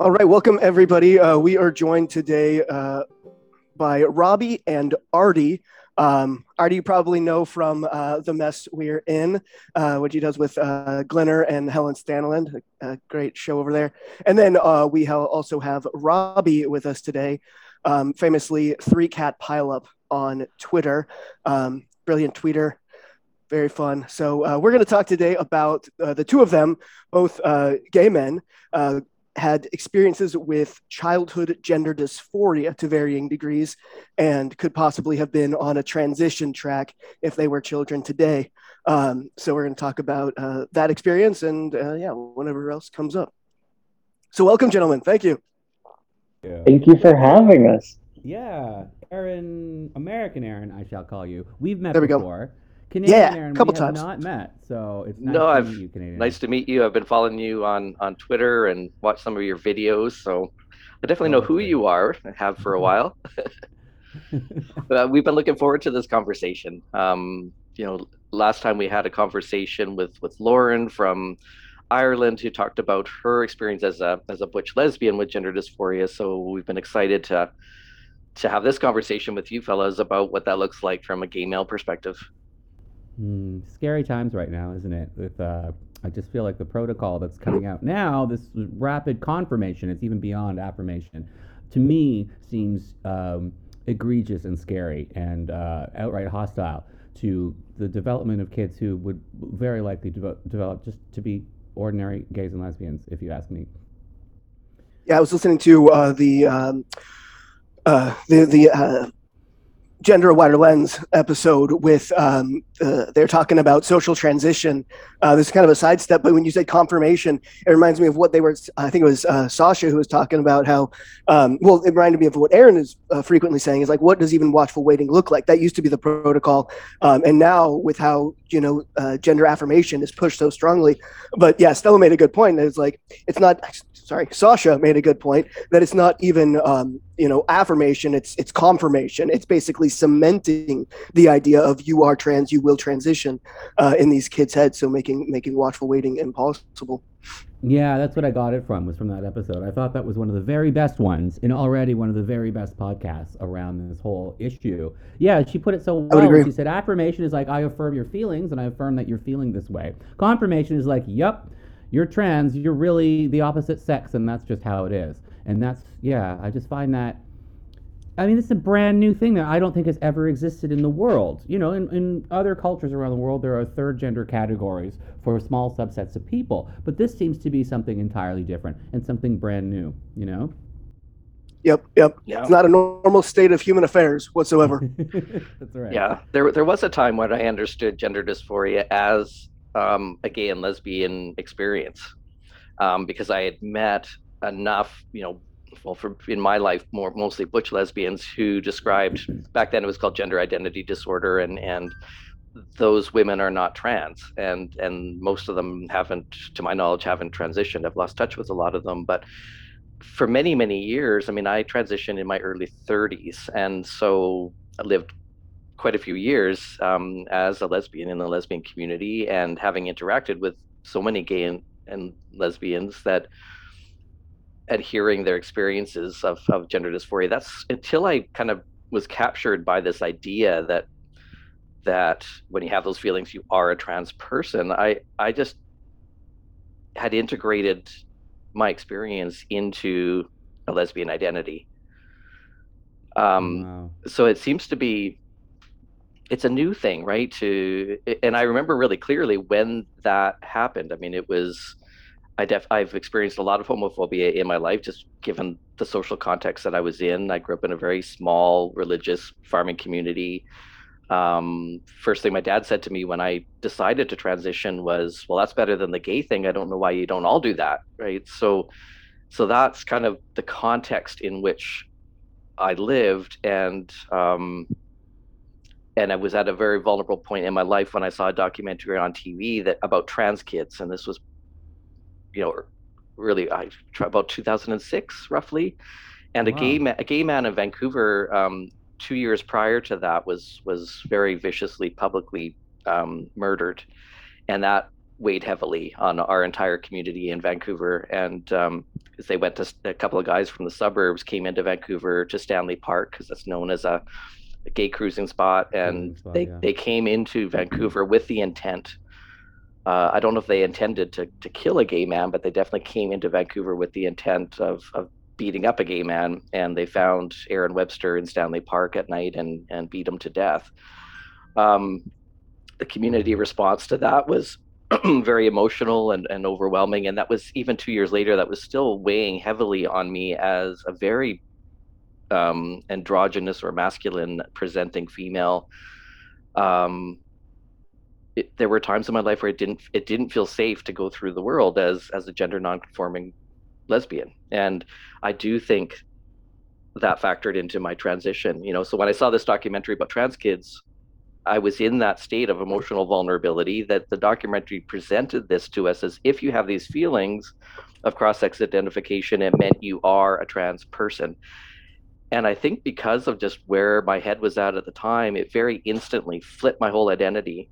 All right, welcome everybody. Uh, we are joined today uh, by Robbie and Artie. Um, Artie, you probably know from uh, the mess we're in, uh, what he does with uh, Glinner and Helen Staniland, a, a, great show over there. And then uh, we ha- also have Robbie with us today, um, famously Three Cat Pileup on Twitter. Um, brilliant tweeter, very fun. So uh, we're going to talk today about uh, the two of them, both uh, gay men, uh, had experiences with childhood gender dysphoria to varying degrees and could possibly have been on a transition track if they were children today. Um, so we're going to talk about uh, that experience and uh, yeah, whatever else comes up. So welcome, gentlemen. Thank you. Yeah. Thank you for having us. Yeah, Aaron, American Aaron, I shall call you. We've met There we go. Before. Canadian Yeah, Aaron, couple we have times. not met, so it's nice No, to I've- meet you, Canadian. Nice to meet you. I've been following you on on Twitter and watched some of your videos, so I definitely know who Okay. you are. I have for a while. Uh, we've been looking forward to this conversation. Um, you know, last time we had a conversation with with Lauren from Ireland who talked about her experience as a as a butch lesbian with gender dysphoria. So we've been excited to to have this conversation with you fellas about what that looks like from a gay male perspective. Hmm, scary times right now, isn't it? With uh, I just feel like the protocol that's coming out now, this rapid confirmation, it's even beyond affirmation, to me seems um, egregious and scary and uh, outright hostile to the development of kids who would very likely develop just to be ordinary gays and lesbians, if you ask me. Yeah, I was listening to uh, the um, uh, the the uh, gender a wider lens episode with um, uh, they're talking about social transition. Uh, this is kind of a sidestep, but when you say confirmation, it reminds me of what they were. I think it was uh, Sasha who was talking about how. Um, well, it reminded me of what Aaron is uh, frequently saying is like, what does even watchful waiting look like? That used to be the protocol, um, and now with how you know uh, gender affirmation is pushed so strongly. But yeah, Stella made a good point. It's like it's not. Sorry, Sasha made a good point that it's not even um, you know affirmation. It's it's confirmation. It's basically cementing the idea of you are trans, you will transition uh, in these kids' heads. So making making watchful waiting impossible. Yeah, that's what I got it from, was from that episode. I thought that was one of the very best ones, and already one of the very best podcasts around this whole issue. Yeah, she put it so well. She said, affirmation is like, I affirm your feelings, and I affirm that you're feeling this way. Confirmation is like, yep, you're trans, you're really the opposite sex, and that's just how it is. And that's, yeah, I just find that I mean, it's a brand new thing that I don't think has ever existed in the world. You know, in, in other cultures around the world, there are third gender categories for small subsets of people. But this seems to be something entirely different and something brand new, you know? Yep, yep. Yeah. It's not a normal state of human affairs whatsoever. That's right. Yeah, there there was a time when I understood gender dysphoria as um, a gay and lesbian experience, um, because I had met enough, you know, well, for in my life, more mostly butch lesbians who described back then it was called gender identity disorder, and and those women are not trans, and and most of them haven't, to my knowledge, haven't transitioned. I've lost touch with a lot of them, but for many many years, I mean, I transitioned in my early 30s, and so I lived quite a few years um, as a lesbian in the lesbian community and having interacted with so many gay and, and lesbians that and hearing their experiences of, of gender dysphoria. That's until i kind of was captured by this idea that that when you have those feelings you are a trans person. I i just had integrated my experience into a lesbian identity. Um, Wow. so it seems to be it's a new thing right to and i remember really clearly when that happened. I mean it was i def i've experienced a lot of homophobia in my life just given the social context that i was in. I grew up in a very small religious farming community. Um, first thing my dad said to me when i decided to transition was well that's better than the gay thing. I don't know why you don't all do that right? So so that's kind of the context in which I lived, and um, and I was at a very vulnerable point in my life when I saw a documentary on TV that about trans kids, and this was, you know, really I about 2006 roughly, and wow. a gay man, a gay man in Vancouver um, two years prior to that was was very viciously publicly um, murdered, and that weighed heavily on our entire community in Vancouver. And um, as they went to a couple of guys from the suburbs came into Vancouver to Stanley Park because it's known as a, a, gay cruising spot, and spot, they yeah. they came into Vancouver with the intent. Uh, I don't know if they intended to to kill a gay man, but they definitely came into Vancouver with the intent of of beating up a gay man, and they found Aaron Webster in Stanley Park at night and and beat him to death. Um, the community response to that was very emotional and, and overwhelming. And that was even two years later, that was still weighing heavily on me as a very um, androgynous or masculine presenting female. Um, it, there were times in my life where it didn't it didn't feel safe to go through the world as as a gender nonconforming lesbian, and I do think that factored into my transition. You know, so when I saw this documentary about trans kids, I was in that state of emotional vulnerability that the documentary presented this to us as if you have these feelings of cross sex identification, it meant you are a trans person. And I think because of just where my head was at at the time, it very instantly flipped my whole identity.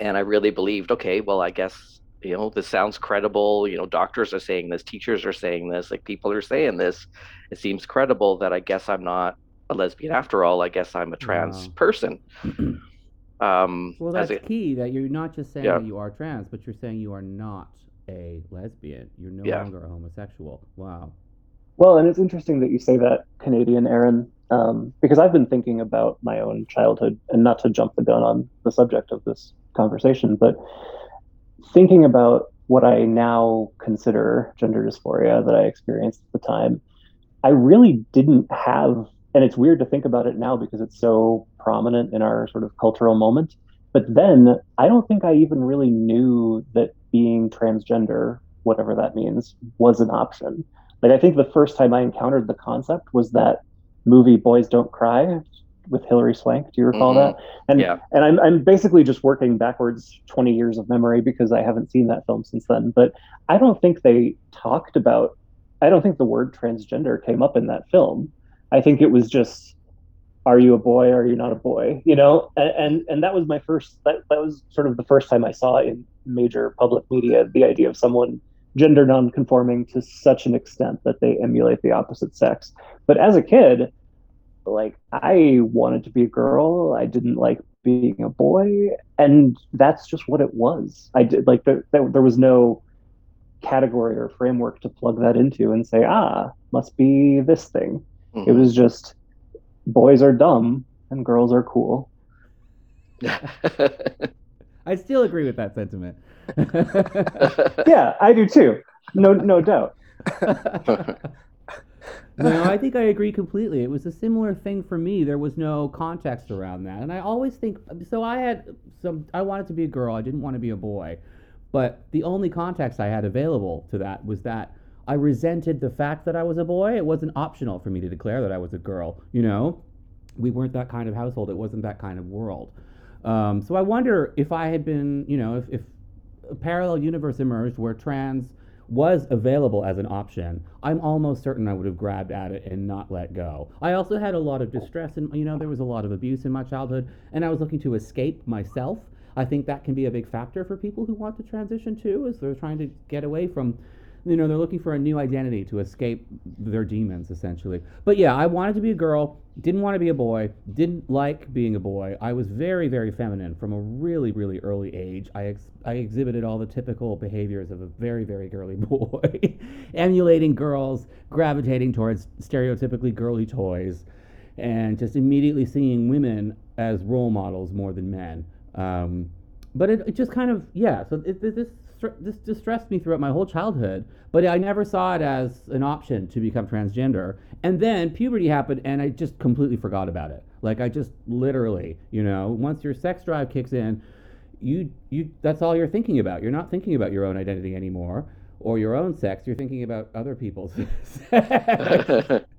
And I really believed, okay, well, I guess, you know, this sounds credible. You know, doctors are saying this, teachers are saying this, like people are saying this. It seems credible that I guess I'm not a lesbian after all. I guess I'm a trans wow. person. um, well, that's a, key that you're not just saying yeah. that you are trans, but you're saying you are not a lesbian. You're no yeah. longer a homosexual. Wow. Well, and it's interesting that you say that, Canadian Aaron, um, because I've been thinking about my own childhood, and not to jump the gun on the subject of this conversation, but thinking about what I now consider gender dysphoria that I experienced at the time, I really didn't have and it's weird to think about it now because it's so prominent in our sort of cultural moment. But then I don't think I even really knew that being transgender, whatever that means, was an option. Like I think the first time I encountered the concept was that movie Boys Don't Cry with Hilary Swank. Do you recall mm-hmm. that? And yeah. and I'm I'm basically just working backwards 20 years of memory because I haven't seen that film since then. But I don't think they talked about I don't think the word transgender came up in that film. I think it was just, are you a boy? Are you not a boy? You know, and, and and that was my first. That that was sort of the first time I saw in major public media the idea of someone gender non-conforming to such an extent that they emulate the opposite sex. But as a kid, like I wanted to be a girl. I didn't like being a boy, and that's just what it was. I did like there, there, there was no category or framework to plug that into and say, ah, must be this thing. Mm-hmm. It was just boys are dumb and girls are cool. I still agree with that sentiment. yeah, I do too. No, no doubt. no, I think I agree completely. It was a similar thing for me. There was no context around that, and I always think so. I had some. I wanted to be a girl. I didn't want to be a boy, but the only context I had available to that was that I resented the fact that I was a boy. It wasn't optional for me to declare that I was a girl. You know, we weren't that kind of household. It wasn't that kind of world. Um, so I wonder if I had been, you know, if, if a parallel universe emerged where trans was available as an option, I'm almost certain I would have grabbed at it and not let go. I also had a lot of distress, and you know, there was a lot of abuse in my childhood, and I was looking to escape myself. I think that can be a big factor for people who want to transition too, as they're trying to get away from you know, they're looking for a new identity to escape their demons, essentially. But yeah, I wanted to be a girl, didn't want to be a boy, didn't like being a boy. I was very, very feminine from a really, really early age. I, ex- I exhibited all the typical behaviors of a very, very girly boy, emulating girls, gravitating towards stereotypically girly toys, and just immediately seeing women as role models more than men. Um, but it, it, just kind of yeah so it, this this distressed me throughout my whole childhood, but I never saw it as an option to become transgender. And then puberty happened, and I just completely forgot about it. Like I just literally, you know, once your sex drive kicks in, you you that's all you're thinking about. You're not thinking about your own identity anymore or your own sex. You're thinking about other people's sex.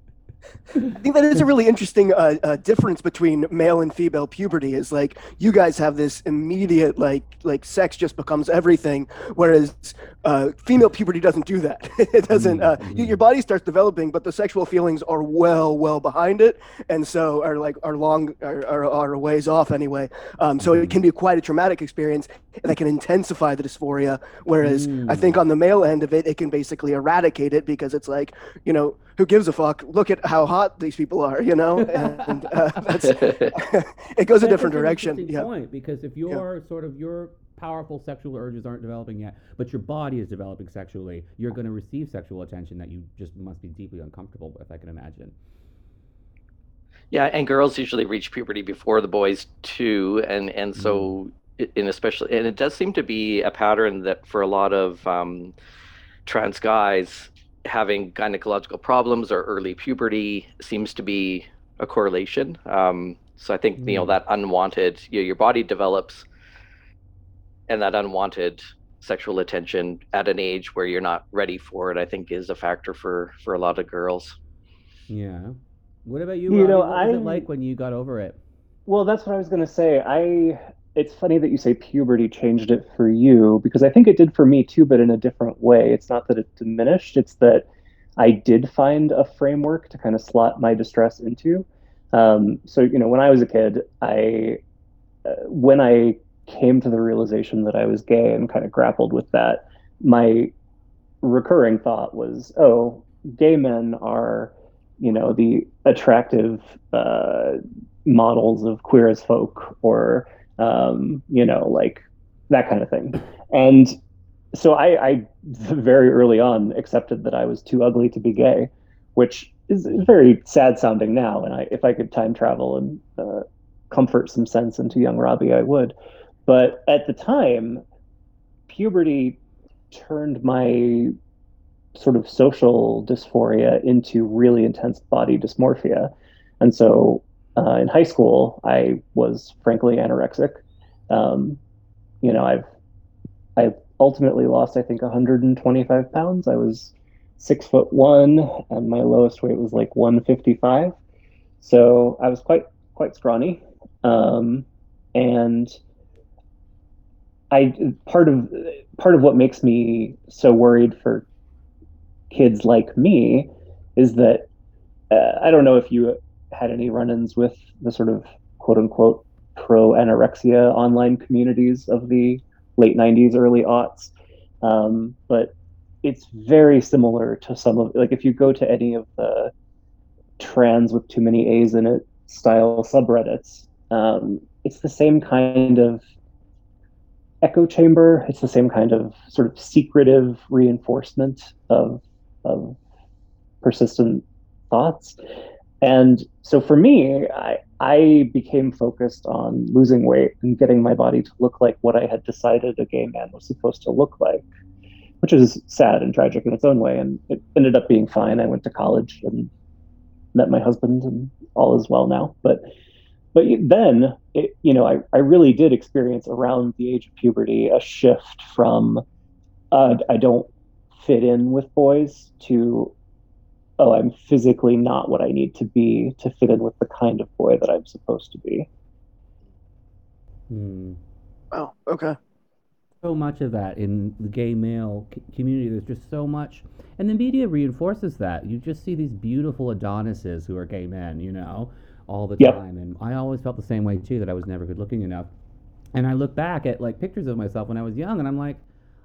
I think that is a really interesting uh, uh, difference between male and female puberty. Is like you guys have this immediate like like sex just becomes everything, whereas uh, female puberty doesn't do that. it doesn't. Uh, Mhm. you, your body starts developing, but the sexual feelings are well well behind it, and so are like are long are, are, are ways off anyway. Um, so Mhm. it can be quite a traumatic experience, that can intensify the dysphoria. Whereas I Mm. think on the male end of it, it can basically eradicate it because it's like you know who gives a fuck? Look at how hot these people are, you know, and uh, that's it goes a different direction. Yeah. Point because if your sort of your powerful sexual urges aren't developing yet, but your body is developing sexually, you're going to receive sexual attention that you just must be deeply uncomfortable with. I can imagine. Yeah, and girls usually reach puberty before the boys too, and and so i- in especially and it does seem to be a pattern that for a lot of um, trans guys having gynecological problems or early puberty seems to be a correlation. Um, so I think you know Mm. that unwanted you your body develops, and that unwanted sexual attention at an age where you're not ready for it, I think is a factor for for a lot of girls. Yeah. What about you? You know, what was I- it like when you got over it? Well, that's what I was going to say. I it's funny that you say puberty changed it for you because I think it did for me too, but in a different way. It's not that it diminished, it's that I did find a framework to kind of slot my distress into. Um, so, you know, when I was a kid, I uh, when I came to the realization that I was gay and kind of grappled with that, my recurring thought was, oh, gay men are, you know, the attractive uh, models of queer as folk or um, you know like that kind of thing. And so I, I very early on accepted that i was too ugly to be gay which is very sad sounding now. And I, if i could time travel and uh, comfort some sense into young robbie i would. But at the time puberty turned my sort of social dysphoria into really intense body dysmorphia. And so uh, in high school, I was frankly anorexic. Um, you know, I've I've ultimately lost, I think, 125 pounds. I was six foot one, and my lowest weight was like 155. So I was quite quite scrawny, um, and I part of part of what makes me so worried for kids like me is that uh, I don't know if you had any run-ins with the sort of quote unquote pro anorexia online communities of the late 90s early aughts. Um, but it's very similar to some of like if you go to any of the trans with too many a's in it style subreddits um, it's the same kind of echo chamber. It's the same kind of sort of secretive reinforcement of of persistent thoughts and so for me, I, I became focused on losing weight and getting my body to look like what I had decided a gay man was supposed to look like, which is sad and tragic in its own way. And it ended up being fine. I went to college and met my husband, and all is well now. But but then, it, you know, I, I really did experience around the age of puberty a shift from uh, I don't fit in with boys to oh, I'm physically not what I need to be to fit in with the kind of boy that I'm supposed to be. Hmm. Oh, okay. so much of that in the gay male c- community. There's just so much, and the media reinforces that. You just see these beautiful Adonises who are gay men, you know, all the Yep. time. And I always felt the same way too, that I was never good looking enough. And I look back at like pictures of myself when I was young, and I'm like,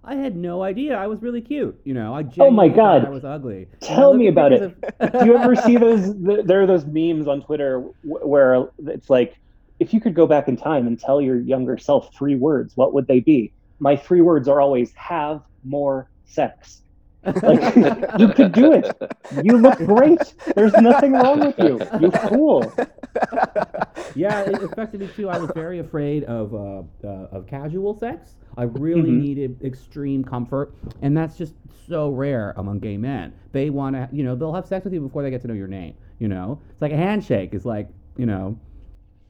I had no idea I was really cute. You know, I Oh my God. I was ugly. Tell me about it. of- Do you ever see those? th- There are those memes on Twitter where it's like, if you could go back in time and tell your younger self three words, what would they be? My three words are always have more sex. Like, you could do it. You look great. There's nothing wrong with you. You fool. yeah, it affected me too. I was very afraid of uh, uh, of casual sex. I really Mhm. needed extreme comfort, and that's just so rare among gay men. They want to, you know, they'll have sex with you before they get to know your name. You know, it's like a handshake. It's like, you know,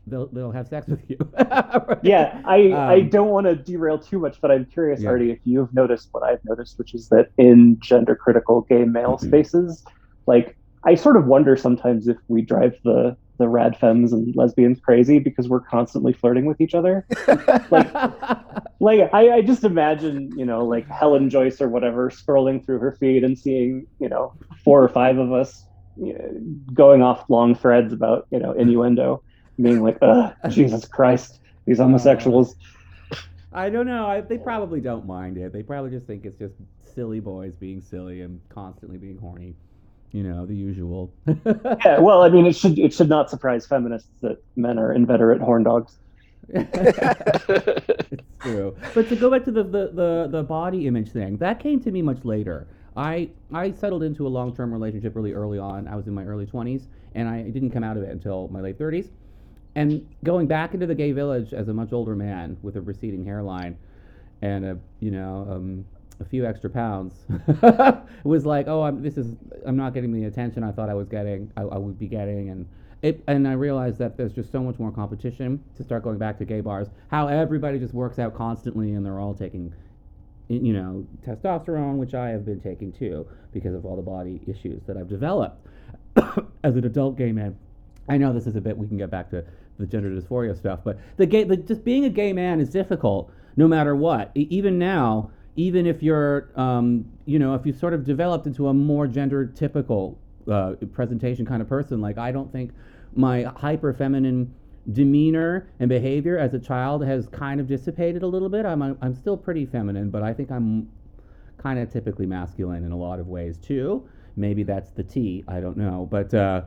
they'll they'll have sex with you. Yeah, I, I Um, don't want to derail too much, but I'm curious, Yeah. Artie, if you've noticed what I've noticed, which is that in gender critical gay male Mhm. spaces, like I sort of wonder sometimes if we drive the the rad femmes and lesbians crazy because we're constantly flirting with each other. like, like I, I, just imagine, you know, like Helen Joyce or whatever scrolling through her feed and seeing, you know, four or five of us you know, going off long threads about, you know, innuendo, being like, Jesus Christ, these homosexuals. Uh, I don't know. I, they probably don't mind it. They probably just think it's just silly boys being silly and constantly being horny. You know the usual. Yeah well i mean it should it should not surprise feminists that men are inveterate horn dogs. It's true. But to go back to the, the, the, the body image thing that came to me much later. I i settled into a long-term relationship really early on. I was in my early 20s and i didn't come out of it until my late 30s and going back into the gay village as a much older man with a receding hairline and a you know um, a few extra pounds was like, oh, I'm, this is I'm not getting the attention I thought I was getting, I, I, would be getting, and it and I realized that there's just so much more competition to start going back to gay bars. How everybody just works out constantly, and they're all taking, you know, testosterone, which I have been taking too because of all the body issues that I've developed as an adult gay man. I know this is a bit we can get back to the gender dysphoria stuff, but the gay, the, just being a gay man is difficult no matter what. even now even if you're, um, you know, if you sort of developed into a more gender typical uh, presentation kind of person, like I don't think my hyper feminine demeanor and behavior as a child has kind of dissipated a little bit. I'm, I'm still pretty feminine, but I think I'm kind of typically masculine in a lot of ways too. Maybe that's the T, I don't know. But uh,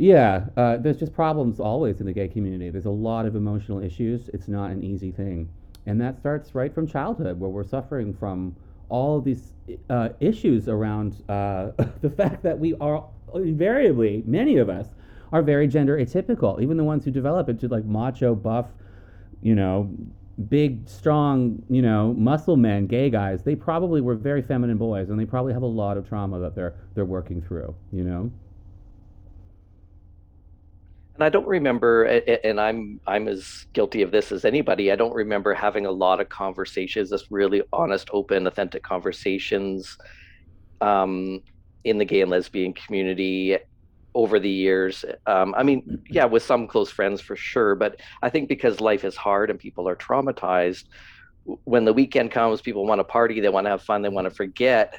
yeah, uh, there's just problems always in the gay community. There's a lot of emotional issues. It's not an easy thing. And that starts right from childhood, where we're suffering from all of these uh, issues around uh, the fact that we are invariably, many of us, are very gender atypical. Even the ones who develop into like macho, buff, you know, big, strong, you know, muscle men, gay guys, they probably were very feminine boys, and they probably have a lot of trauma that they're they're working through. You know. And I don't remember, and I'm I'm as guilty of this as anybody. I don't remember having a lot of conversations, just really honest, open, authentic conversations, um, in the gay and lesbian community over the years. Um, I mean, yeah, with some close friends for sure, but I think because life is hard and people are traumatized, when the weekend comes, people want to party, they want to have fun, they want to forget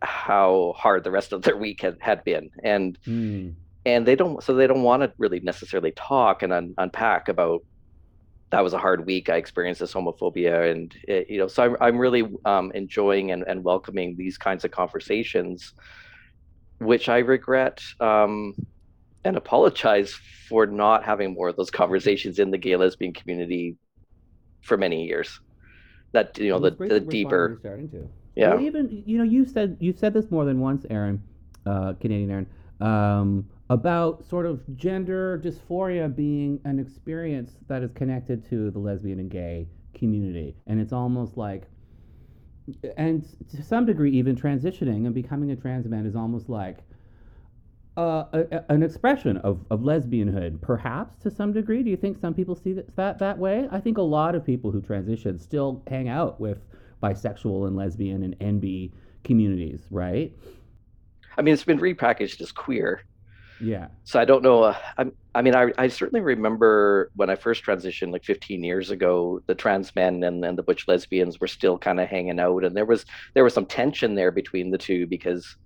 how hard the rest of their week had, had been, and. Mm and they don't so they don't want to really necessarily talk and un- unpack about that was a hard week i experienced this homophobia and it, you know so i'm, I'm really um, enjoying and, and welcoming these kinds of conversations which i regret um, and apologize for not having more of those conversations in the gay lesbian community for many years. That you know the, the deeper starting to. Yeah. Well, even you know you said you said this more than once aaron uh, canadian aaron um, about sort of gender dysphoria being an experience that is connected to the lesbian and gay community. And it's almost like, and to some degree, even transitioning and becoming a trans man is almost like uh, a, an expression of, of lesbianhood, perhaps to some degree. Do you think some people see that, that that way? I think a lot of people who transition still hang out with bisexual and lesbian and NB communities, right? I mean, it's been repackaged as queer, yeah. So I don't know. Uh, I, I mean, I, I certainly remember when I first transitioned like 15 years ago, the trans men and, and the butch lesbians were still kind of hanging out, and there was there was some tension there between the two because,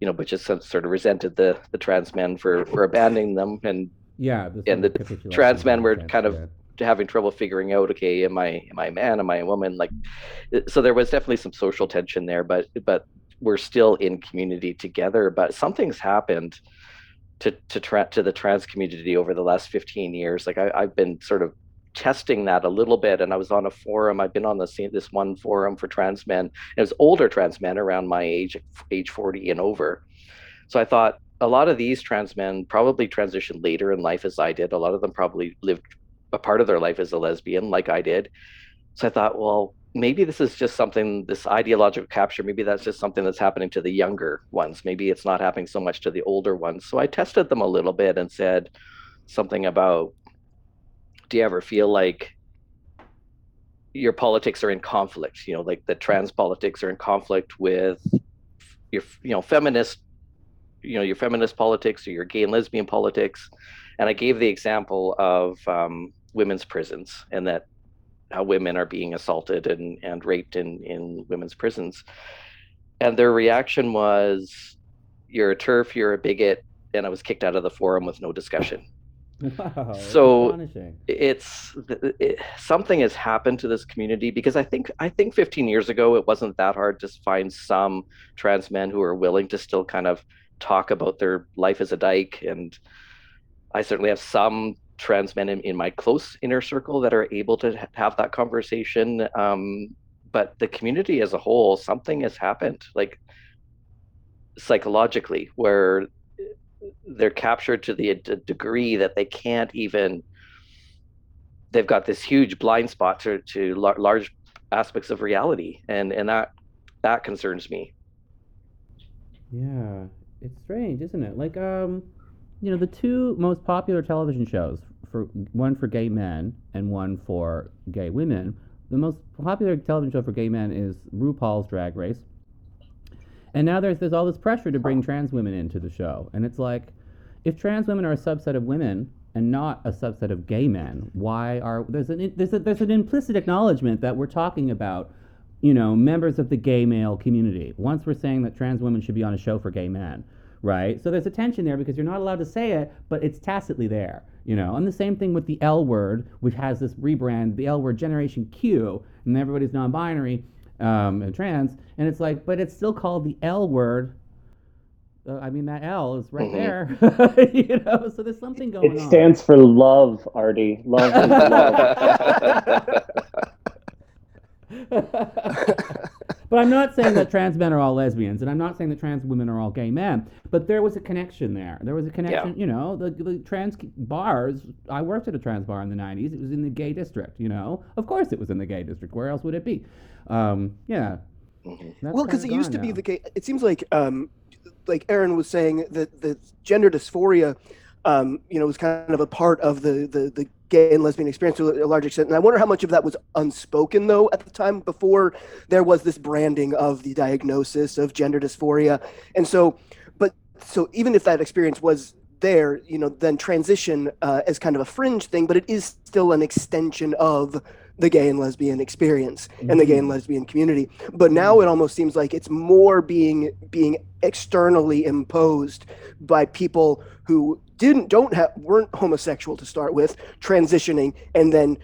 you know, butches sort of resented the the trans men for for abandoning them, and yeah, and the trans men were kind of yeah. having trouble figuring out, okay, am I am I a man, am I a woman? Like, so there was definitely some social tension there, but but we're still in community together. But something's happened to to tra- to the trans community over the last 15 years. Like I, I've been sort of testing that a little bit and i was on a forum i've been on this this one forum for trans men it was older trans men around my age age 40 and over so i thought a lot of these trans men probably transitioned later in life as i did a lot of them probably lived a part of their life as a lesbian like i did so i thought well maybe this is just something this ideological capture maybe that's just something that's happening to the younger ones. Maybe it's not happening so much to the older ones. So i tested them a little bit and said something about do you ever feel like your politics are in conflict? You know like the trans politics are in conflict with your you know feminist you know your feminist politics or your gay and lesbian politics? And i gave the example of um, women's prisons and that how women are being assaulted and, and raped in, in women's prisons. And their reaction was you're a turf, you're a bigot and i was kicked out of the forum with no discussion. Wow, So- it's it, something has happened to this community because I think I think 15 years ago it wasn't that hard to find some trans men who are willing to still kind of talk about their life as a dyke. And I certainly have some trans men in, in my close inner circle that are able to ha- have that conversation um, but the community as a whole something has happened like psychologically where they're captured to the d- degree that they can't even they've got this huge blind spot to, to lar- large aspects of reality and and that that concerns me Yeah, it's strange, isn't it? Like, um, you know, the two most popular television shows for one for gay men and one for gay women. The most popular television show for gay men is RuPaul's Drag Race. And now there's there's all this pressure to bring trans women into the show, and it's like, if trans women are a subset of women and not a subset of gay men, why are there's an there's a, there's an implicit acknowledgement that we're talking about you know, members of the gay male community. Once we're saying that trans women should be on a show for gay men, right? So there's a tension there because you're not allowed to say it, but it's tacitly there, you know. And the same thing with the L word, which has this rebrand, the L word Generation Q, and everybody's non-binary um, and trans, and it's like, but it's still called the L word. Uh, I mean, that L is right Mhm. there, you know. So there's something going on. It on. stands for love, Artie. Love is love. but I'm not saying that trans men are all lesbians, and I'm not saying that trans women are all gay men. But there was a connection there. There was a connection. You know, the, the trans bars. I worked at a trans bar in the '90s. It was in the gay district. You know, of course it was in the gay district. Where else would it be? Um, yeah. Mhm. that's well, because it used to gone be the case. It seems like, um, like Aaron was saying that the gender dysphoria, um, you know, was kind of a part of the the the gay and lesbian experience to a large extent. And I wonder how much of that was unspoken though at the time before there was this branding of the diagnosis of gender dysphoria. And so, but so even if that experience was there, you know, then transition uh, as kind of a fringe thing, but it is still an extension of the gay and lesbian experience and the gay and Mhm. lesbian community. But now it almost seems like it's more being being externally imposed by people who didn't don't have weren't homosexual to start with, transitioning and then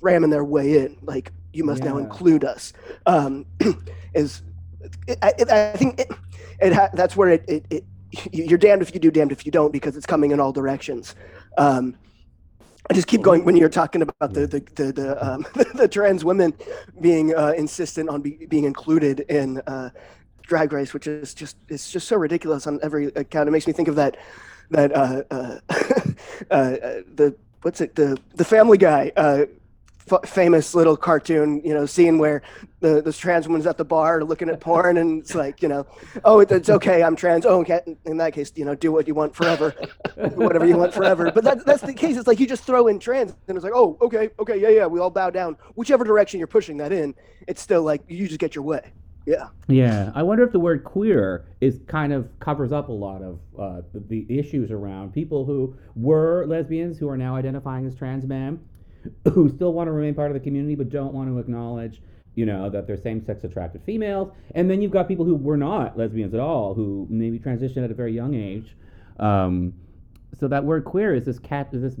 ramming their way in. Like you must now include us. Um, is I, I think it, it ha- that's where it, it, it you're damned if you do, damned if you don't, because it's coming in all directions. Um, I just keep going when you're talking about the the the the, um, the trans women being uh, insistent on be, being included in uh, drag race, which is just it's just so ridiculous on every account. It makes me think of that that uh, uh, uh, uh, the what's it the the Family Guy. Uh, f- famous little cartoon, you know, scene where the this trans woman's at the bar looking at porn, and it's like, you know, oh, it, it's okay, I'm trans. Oh, okay. In that case, you know, do what you want forever, whatever you want forever. But that's that's the case. It's like you just throw in trans, and it's like, oh, okay, okay, yeah, yeah, we all bow down. Whichever direction you're pushing that in, it's still like you just get your way. Yeah. Yeah, I wonder if the word queer is kind of covers up a lot of uh, the, the issues around people who were lesbians who are now identifying as trans men, who still want to remain part of the community but don't want to acknowledge, you know, that they're same-sex attracted females. And then you've got people who were not lesbians at all, who maybe transitioned at a very young age. Um, so that word queer is this cat, is this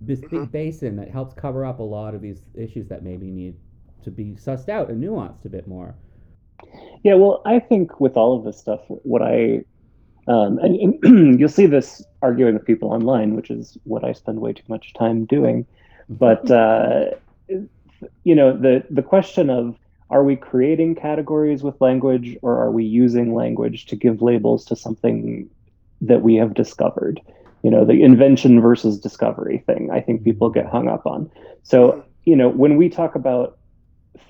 this big basin that helps cover up a lot of these issues that maybe need to be sussed out and nuanced a bit more. Yeah, well, I think with all of this stuff, what I um, and, and you'll see this arguing with people online, which is what I spend way too much time doing. But uh, you know, the the question of are we creating categories with language, or are we using language to give labels to something that we have discovered? You know, the invention versus discovery thing. I think people get hung up on. So you know, when we talk about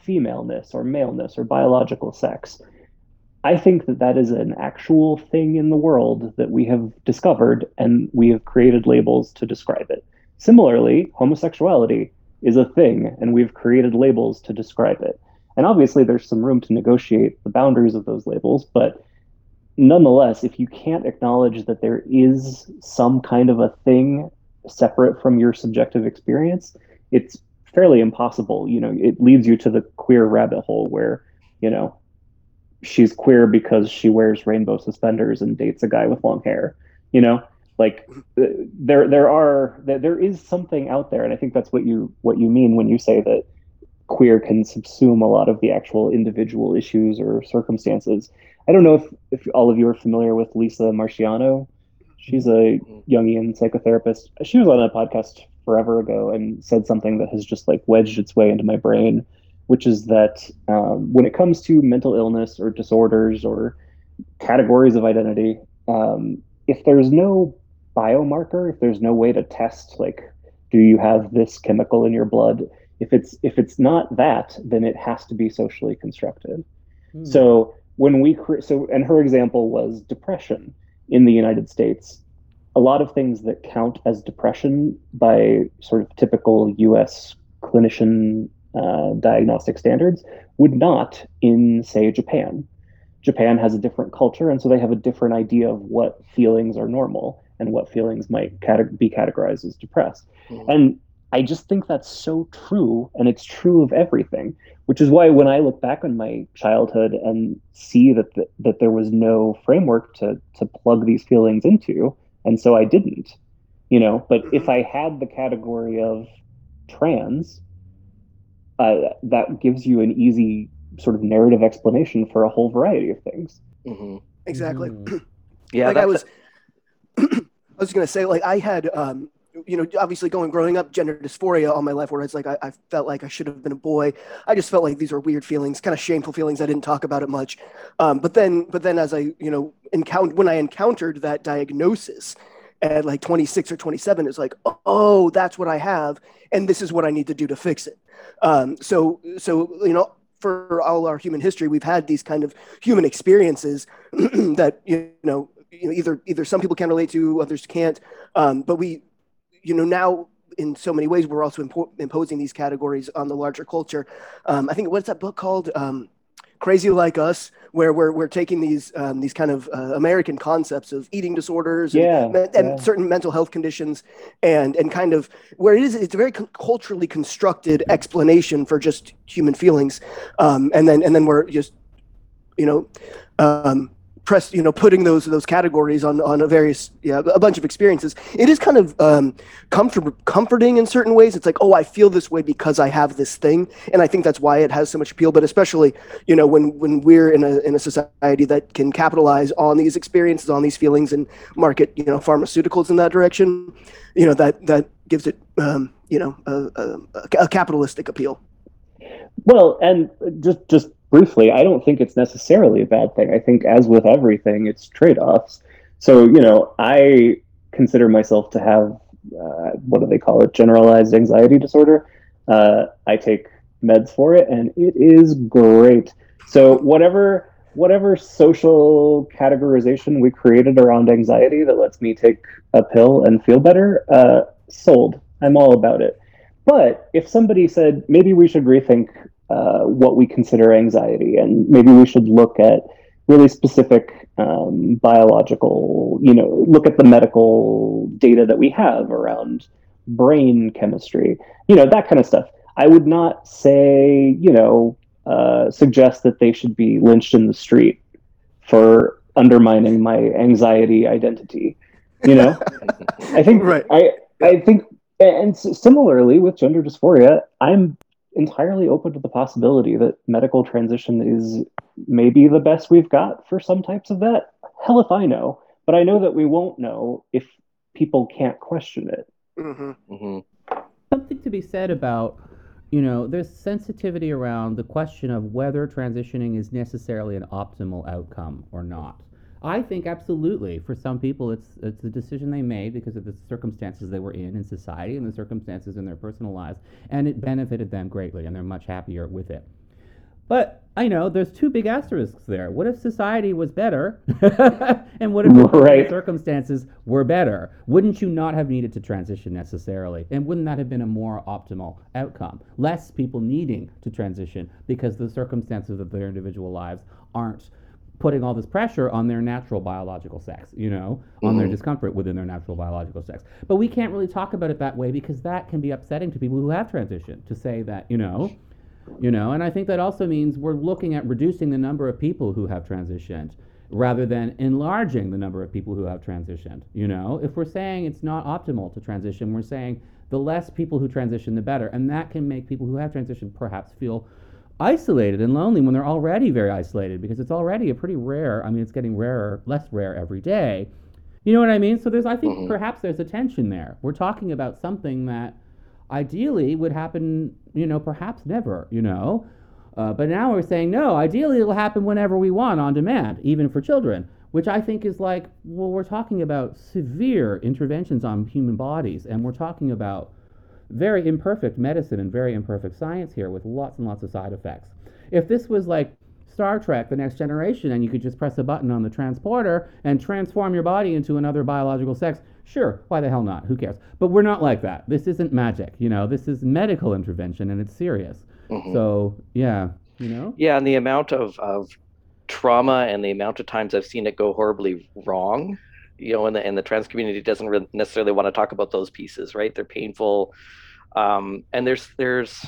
femaleness or maleness or biological sex. I think that that is an actual thing in the world that we have discovered and we have created labels to describe it. Similarly, homosexuality is a thing and we've created labels to describe it. And obviously, there's some room to negotiate the boundaries of those labels, but nonetheless, if you can't acknowledge that there is some kind of a thing separate from your subjective experience, it's fairly impossible. You know, it leads you to the queer rabbit hole where, you know, she's queer because she wears rainbow suspenders and dates a guy with long hair. You know, like uh, there there are there is something out there, and I think that's what you what you mean when you say that queer can subsume a lot of the actual individual issues or circumstances. I don't know if, if all of you are familiar with Lisa Marchiano. She's a Jungian psychotherapist. She was on a podcast forever ago and said something that has just like wedged its way into my brain, which is that um, when it comes to mental illness or disorders or categories of identity, um, if there's no biomarker, if there's no way to test, like, do you have this chemical in your blood? If it's if it's not that, then it has to be socially constructed. Hmm. So when we cre- so and her example was depression in the United States. A lot of things that count as depression by sort of typical U.S. clinician uh, diagnostic standards would not in say Japan. Japan has a different culture, and so they have a different idea of what feelings are normal and what feelings might cate- be categorized as depressed. Mm-hmm. And I just think that's so true, and it's true of everything. Which is why when I look back on my childhood and see that the, that there was no framework to to plug these feelings into, and so I didn't, you know. But if I had the category of trans, uh, that gives you an easy sort of narrative explanation for a whole variety of things. Mm-hmm. Exactly. Mm-hmm. Yeah, like I was. I was going to say, like I had um, you know, obviously going growing up, gender dysphoria all my life, where it's like I, I, felt like I should have been a boy. I just felt like these were weird feelings, kind of shameful feelings. I didn't talk about it much. Um, but then, but then, as I, you know, encountered when I encountered that diagnosis at like 26 or 27, it's like, oh, that's what I have, and this is what I need to do to fix it. Um, so, so you know, for all our human history, we've had these kind of human experiences that you know either either some people can relate to, others can't. Um, but we you know, now in so many ways, we're also impo- imposing these categories on the larger culture. Um, I think what's that book called? Um, Crazy Like Us, where we're, we're taking these um, these kind of uh, American concepts of eating disorders yeah, and, and yeah. certain mental health conditions, and and kind of where it is it's a very culturally constructed explanation for just human feelings, um, and then and then we're just you know um, press you know putting those those categories on on a various yeah a bunch of experiences. It is kind of um comfort, comforting in certain ways. It's like oh i feel this way because i have this thing. And i think that's why it has so much appeal. But especially you know when when we're in a in a society that can capitalize on these experiences on these feelings and market you know pharmaceuticals in that direction you know that that gives it um you know a, a, a capitalistic appeal. Well and just just briefly, I don't think it's necessarily a bad thing. I think, as with everything, it's trade offs. So, you know, I consider myself to have uh, what do they call it? Generalized anxiety disorder. Uh, I take meds for it, and it is great. So, whatever whatever social categorization we created around anxiety that lets me take a pill and feel better, uh, sold. I'm all about it. But if somebody said maybe we should rethink uh, what we consider anxiety, and maybe we should look at really specific um, biological, you know, look at the medical data that we have around brain chemistry, you know, that kind of stuff. I would not say, you know, uh, suggest that they should be lynched in the street for undermining my anxiety identity. You know, I think right. I I think, and similarly with gender dysphoria, I'm entirely open to the possibility that medical transition is maybe the best we've got for some types of that. Hell if I know, but I know that we won't know if people can't question it. Mm-hmm. Mm-hmm. Something to be said about, you know, there's sensitivity around the question of whether transitioning is necessarily an optimal outcome or not. I think absolutely. For some people, it's it's a decision they made because of the circumstances they were in in society and the circumstances in their personal lives, and it benefited them greatly, and they're much happier with it. But I know there's two big asterisks there. What if society was better, and what if right. circumstances were better? Wouldn't you not have needed to transition necessarily, and wouldn't that have been a more optimal outcome? Less people needing to transition because the circumstances of their individual lives aren't putting all this pressure on their natural biological sex, you know, on their Mhm. discomfort within their natural biological sex. But we can't really talk about it that way because that can be upsetting to people who have transitioned to say that, you know, you know, and I think that also means we're looking at reducing the number of people who have transitioned rather than enlarging the number of people who have transitioned, you know? If we're saying it's not optimal to transition, we're saying the less people who transition the better, and that can make people who have transitioned perhaps feel isolated and lonely when they're already very isolated because it's already a pretty rare i mean it's getting rarer less rare every day. You know what i mean? So there's i think Mhm. perhaps there's a tension there. We're talking about something that ideally would happen you know perhaps never you know? Uh, but now we're saying no ideally it'll happen whenever we want on demand even for children which i think is like well we're talking about severe interventions on human bodies and we're talking about very imperfect medicine and very imperfect science here with lots and lots of side effects. If this was like Star Trek, The Next Generation, and you could just press a button on the transporter and transform your body into another biological sex, sure, why the hell not? Who cares? But we're not like that. This isn't magic, you know, this is medical intervention and it's serious. Mhm. So, yeah, you know? Yeah, and the amount of, of trauma and the amount of times I've seen it go horribly wrong, you know, and the and the trans community doesn't necessarily want to talk about those pieces, right? They're painful, um, and there's there's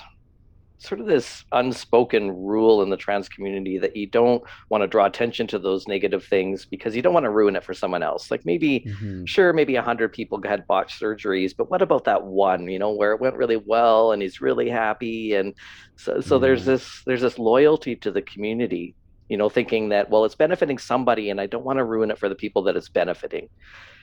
sort of this unspoken rule in the trans community that you don't want to draw attention to those negative things because you don't want to ruin it for someone else. Like maybe Mhm. sure maybe a hundred people had botched surgeries but what about that one you know where it went really well and he's really happy and so so there's this there's this loyalty to the community you know thinking that well it's benefiting somebody and i don't want to ruin it for the people that it's benefiting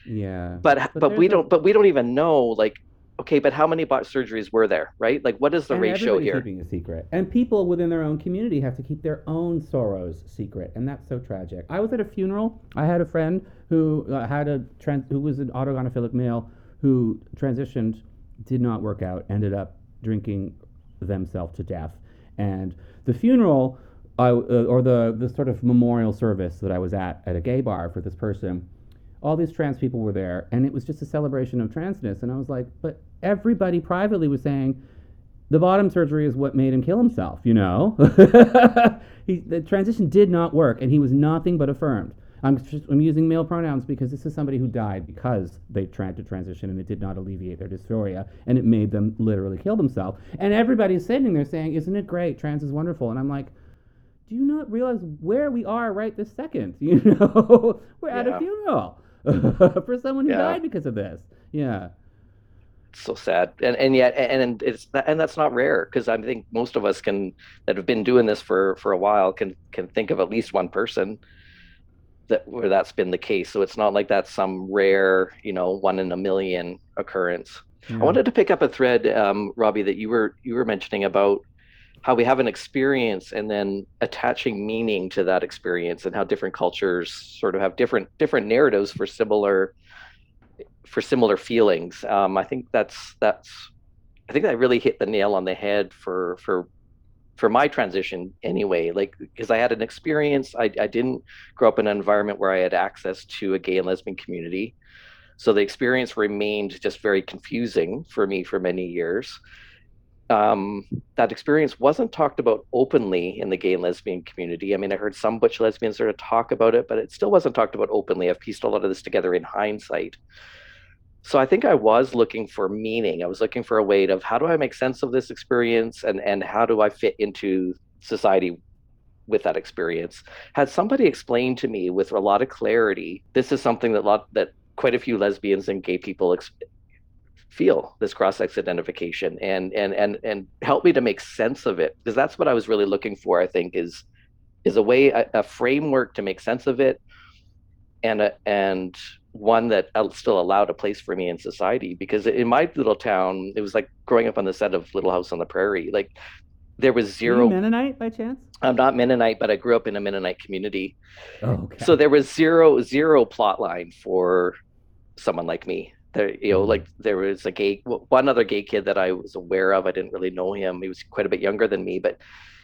Yeah. but but, we a- don't but we don't even know like okay but how many botched surgeries were there right like what is the and ratio here keeping a secret. And people within their own community have to keep their own sorrows secret, and that's so tragic. I was at a funeral. I had a friend who uh, had a trans- who was an autogynephilic male who transitioned, did not work out, ended up drinking themselves to death. And the funeral, I, uh, or the the sort of memorial service that I was at at a gay bar for this person, all these trans people were there, and it was just a celebration of transness. And I was like, but everybody privately was saying the bottom surgery is what made him kill himself. You know, he, the transition did not work, and he was nothing but affirmed. I'm just, I'm using male pronouns because this is somebody who died because they tried to transition and it did not alleviate their dysphoria and it made them literally kill themselves. And everybody's sitting there saying, "Isn't it great? Trans is wonderful." And I'm like, do you not realize where we are right this second? You know, we're at a funeral for someone who Yeah. died because of this. Yeah. It's so sad and and yet and it's and that's not rare because i think most of us can that have been doing this for for a while can can think of at least one person that where that's been the case so it's not like that's some rare you know one in a million occurrence yeah. i wanted to pick up a thread um, robbie that you were you were mentioning about how we have an experience and then attaching meaning to that experience and how different cultures sort of have different different narratives for similar for similar feelings. Um, I think that's that's I think that really hit the nail on the head for for for my transition anyway. Like because I had an experience, I, I didn't grow up in an environment where I had access to a gay and lesbian community. So the experience remained just very confusing for me for many years. Um, that experience wasn't talked about openly in the gay and lesbian community. I mean, I heard some butch lesbians sort of talk about it, but it still wasn't talked about openly. I've pieced a lot of this together in hindsight. So I think I was looking for meaning. I was looking for a way of how do I make sense of this experience and and how do I fit into society with that experience. Had somebody explained to me with a lot of clarity, this is something that lot that quite a few lesbians and gay people feel this cross-sex identification and and and and help me to make sense of it because that's what I was really looking for I think is is a way a, a framework to make sense of it and a, and one that uh, still allowed a place for me in society because in my little town it was like growing up on the set of little house on the prairie like there was zero Mennonite by chance? i'm not mennonite but i grew up in a mennonite community Oh, okay. so there was zero zero plot line for someone like me there you know like there was a gay one other gay kid that i was aware of i didn't really know him he was quite a bit younger than me but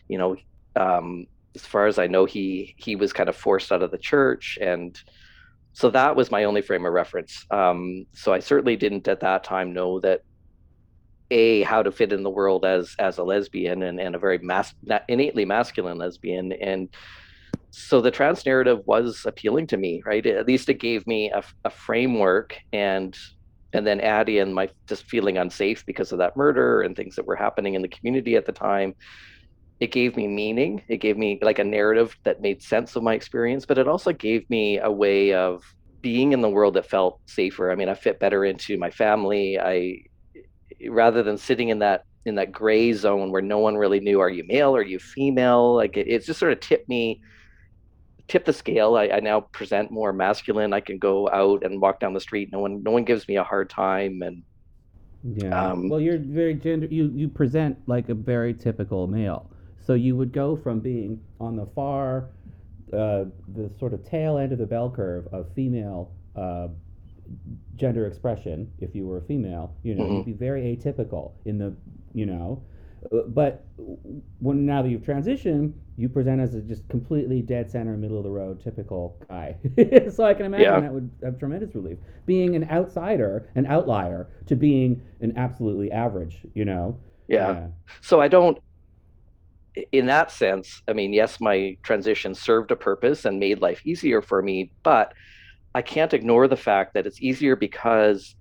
you know um as far as i know he he was kind of forced out of the church and so that was my only frame of reference um so i certainly didn't at that time know that a how to fit in the world as as a lesbian and, and a very mas- innately masculine lesbian and so the trans narrative was appealing to me, right? At least it gave me a, a framework and and then add in my just feeling unsafe because of that murder and things that were happening in the community at the time it gave me meaning. It gave me like a narrative that made sense of my experience but it also gave me a way of being in the world that felt safer. I mean i fit better into my family. I rather than sitting in that in that gray zone where no one really knew are you male? Are you female? Like it, it just sort of tipped me tip the scale. I, I, now present more masculine. I can go out and walk down the street. No one, no one gives me a hard time. And yeah, um, well, you're very gender. You you present like a very typical male. So you would go from being on the far, uh, the sort of tail end of the bell curve of female uh, gender expression. If you were a female, you know, mm-hmm. you'd be very atypical in the, you know, Uh, but when now that you've transitioned, you present as a just completely dead center, middle of the road, typical guy. so I can imagine yeah. that would have tremendous relief. Being an outsider, an outlier, to being an absolutely average, you know. Yeah. yeah. So I don't. In that sense, I mean, yes, my transition served a purpose and made life easier for me, but I can't ignore the fact that it's easier because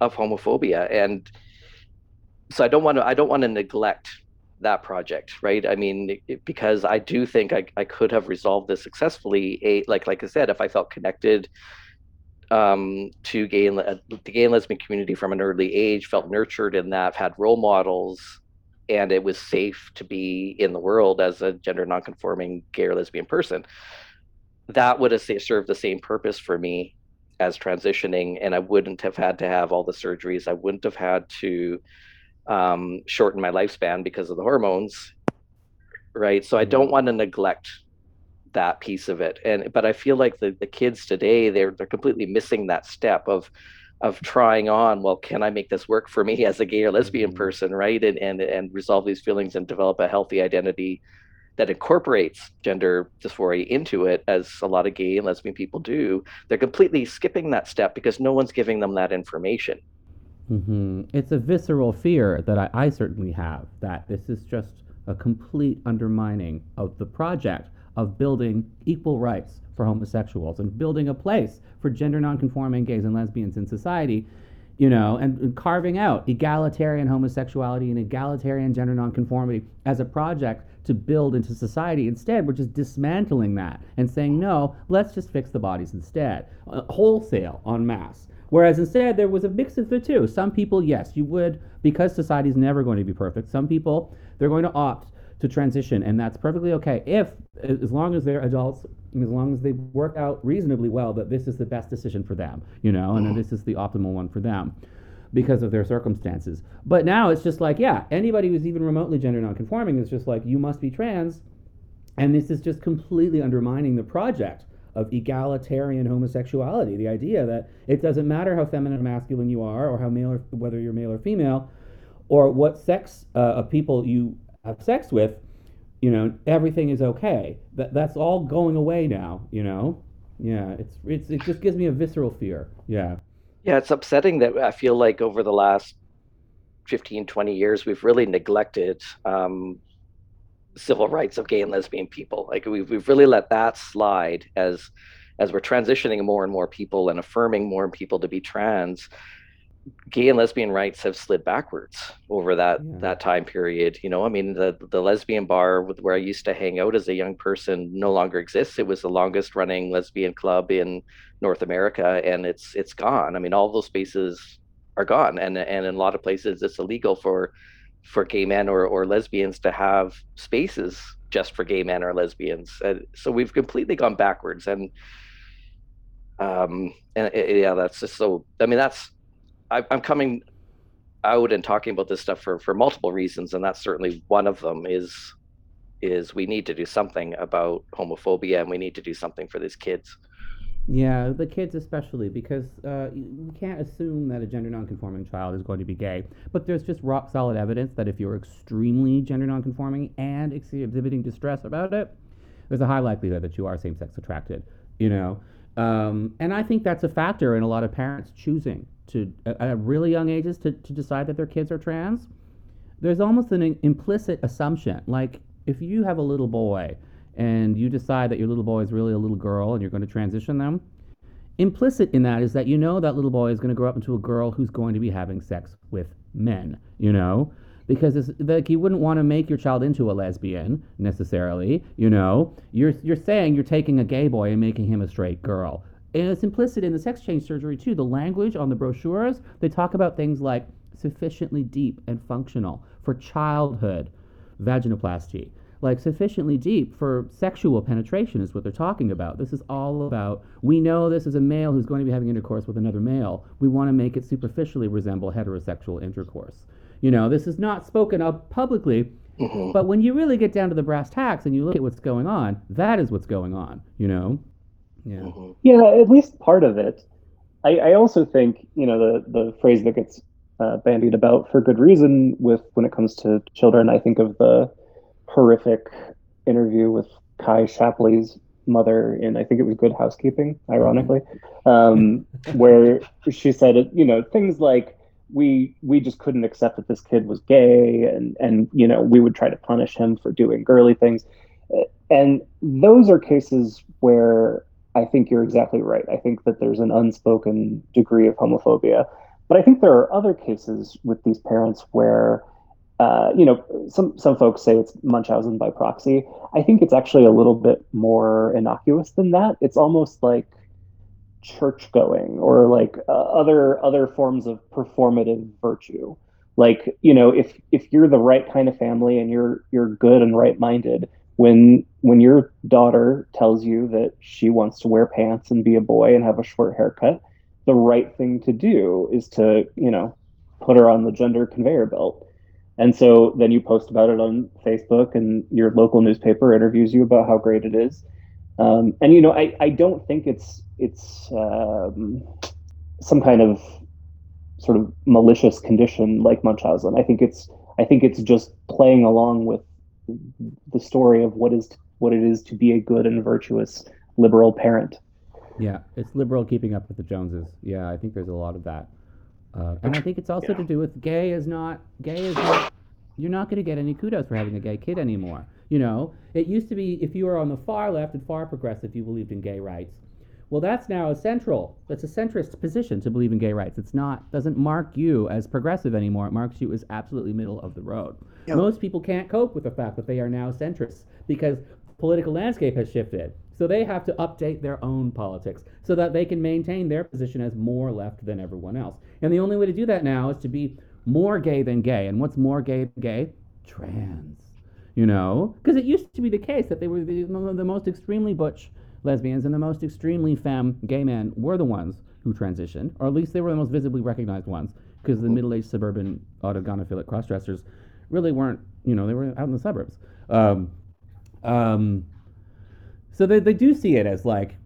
of homophobia and so I don't want to I don't want to neglect that project, right? I mean, because I do think I, I could have resolved this successfully. A like like I said, if I felt connected um, to gay and uh, the gay and lesbian community from an early age, felt nurtured in that, had role models, and it was safe to be in the world as a gender nonconforming gay or lesbian person. That would have served the same purpose for me as transitioning, and I wouldn't have had to have all the surgeries. I wouldn't have had to um, shorten my lifespan because of the hormones, right? So I mm-hmm. don't want to neglect that piece of it. And but I feel like the, the kids today they're they're completely missing that step of of trying on well can i make this work for me as a gay or lesbian mm-hmm. person right and and and resolve these feelings and develop a healthy identity that incorporates gender dysphoria into it as a lot of gay and lesbian people do they're completely skipping that step because no one's giving them that information Mm-hmm. It's a visceral fear that I, I certainly have that this is just a complete undermining of the project of building equal rights for homosexuals and building a place for gender nonconforming gays and lesbians in society, you know, and, and carving out egalitarian homosexuality and egalitarian gender nonconformity as a project to build into society. Instead, we're just dismantling that and saying, no, let's just fix the bodies instead, uh, wholesale, en masse. Whereas instead, there was a mix of the two. Some people, yes, you would, because society is never going to be perfect. Some people, they're going to opt to transition, and that's perfectly okay if, as long as they're adults, as long as they work out reasonably well that this is the best decision for them, you know, and that uh-huh. this is the optimal one for them because of their circumstances. But now it's just like, yeah, anybody who's even remotely gender nonconforming is just like, you must be trans, and this is just completely undermining the project of egalitarian homosexuality. The idea that it doesn't matter how feminine or masculine you are, or how male, or whether you're male or female, or what sex uh, of people you have sex with, you know, everything is okay. That that's all going away now. You know, yeah, it's it's it just gives me a visceral fear. Yeah. Yeah, it's upsetting that I feel like over the last 15, 20 years, we've really neglected um, civil rights of gay and lesbian people. Like we've we've really let that slide as as we're transitioning more and more people and affirming more people to be trans. Gay and lesbian rights have slid backwards over that yeah. that time period. You know, I mean, the the lesbian bar where I used to hang out as a young person no longer exists. It was the longest running lesbian club in North America, and it's it's gone. I mean, all those spaces are gone, and and in a lot of places it's illegal for for gay men or, or lesbians to have spaces just for gay men or lesbians. And so we've completely gone backwards. And um, and it, yeah, that's just so. I mean, that's I, I'm coming out and talking about this stuff for for multiple reasons, and that's certainly one of them. Is is we need to do something about homophobia, and we need to do something for these kids. Yeah, the kids especially, because uh, you can't assume that a gender nonconforming child is going to be gay. But there's just rock solid evidence that if you're extremely gender nonconforming and exhibiting distress about it, there's a high likelihood that you are same sex attracted. You know, um, and I think that's a factor in a lot of parents choosing to at really young ages to, to decide that their kids are trans. There's almost an implicit assumption, like if you have a little boy and you decide that your little boy is really a little girl and you're going to transition them, implicit in that is that you know that little boy is going to grow up into a girl who's going to be having sex with men, you know? Because like you wouldn't want to make your child into a lesbian necessarily, you know. You're you're saying you're taking a gay boy and making him a straight girl. And it's implicit in the sex change surgery too. The language on the brochures, they talk about things like sufficiently deep and functional for childhood vaginoplasty like sufficiently deep for sexual penetration is what they're talking about. This is all about we know this is a male who's going to be having intercourse with another male. We want to make it superficially resemble heterosexual intercourse. You know, this is not spoken of publicly, mm-hmm. but when you really get down to the brass tacks and you look at what's going on, that is what's going on, you know? Yeah. Mm-hmm. Yeah, at least part of it. I, I also think, you know, the, the phrase that gets uh, bandied about for good reason with when it comes to children, I think of the horrific interview with Kai Shappley's mother in I think it was Good Housekeeping, ironically, um, where she said you know things like we we just couldn't accept that this kid was gay and and you know we would try to punish him for doing girly things and those are cases where I think you're exactly right. I think that there's an unspoken degree of homophobia. But I think there are other cases with these parents where uh, you know, some some folks say it's Munchausen by proxy. I think it's actually a little bit more innocuous than that. It's almost like church going or like uh, other other forms of performative virtue. Like you know, if if you're the right kind of family and you're you're good and right minded, when when your daughter tells you that she wants to wear pants and be a boy and have a short haircut, the right thing to do is to you know put her on the gender conveyor belt and so then you post about it on Facebook, and your local newspaper interviews you about how great it is. Um, and you know, I, I don't think it's it's um, some kind of sort of malicious condition like Munchausen. I think it's I think it's just playing along with the story of what is what it is to be a good and virtuous liberal parent. Yeah, it's liberal keeping up with the Joneses. Yeah, I think there's a lot of that. Uh, and I think it's also yeah. to do with gay is not gay is not. You're not going to get any kudos for having a gay kid anymore. You know, it used to be if you were on the far left and far progressive, you believed in gay rights. Well, that's now a central. That's a centrist position to believe in gay rights. It's not doesn't mark you as progressive anymore. It marks you as absolutely middle of the road. Yep. Most people can't cope with the fact that they are now centrists because political landscape has shifted. So they have to update their own politics so that they can maintain their position as more left than everyone else. And the only way to do that now is to be more gay than gay. And what's more gay than gay? Trans. You know? Because it used to be the case that they were the, the most extremely butch lesbians and the most extremely femme gay men were the ones who transitioned, or at least they were the most visibly recognized ones, because the middle aged suburban autogynephilic crossdressers really weren't, you know, they were out in the suburbs. Um, um, so they, they do see it as like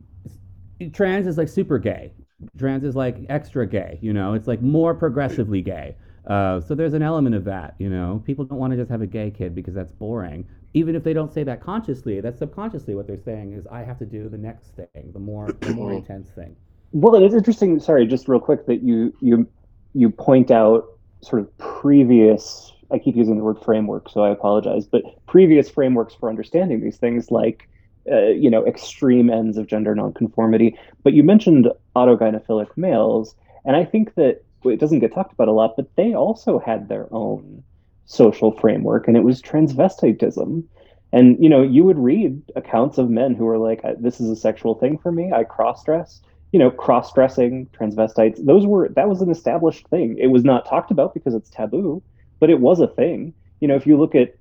trans is like super gay. Trans is like extra gay, you know, it's like more progressively gay. Uh, so there's an element of that, you know. People don't want to just have a gay kid because that's boring. Even if they don't say that consciously, that's subconsciously what they're saying is I have to do the next thing, the more the more intense thing. Well, it is interesting. Sorry, just real quick that you you you point out sort of previous. I keep using the word framework, so I apologize. But previous frameworks for understanding these things, like uh, you know, extreme ends of gender nonconformity. But you mentioned autogynephilic males, and I think that it doesn't get talked about a lot, but they also had their own social framework, and it was transvestitism. And you know, you would read accounts of men who were like, "This is a sexual thing for me. I cross dress." You know, cross dressing, transvestites. Those were that was an established thing. It was not talked about because it's taboo, but it was a thing. You know, if you look at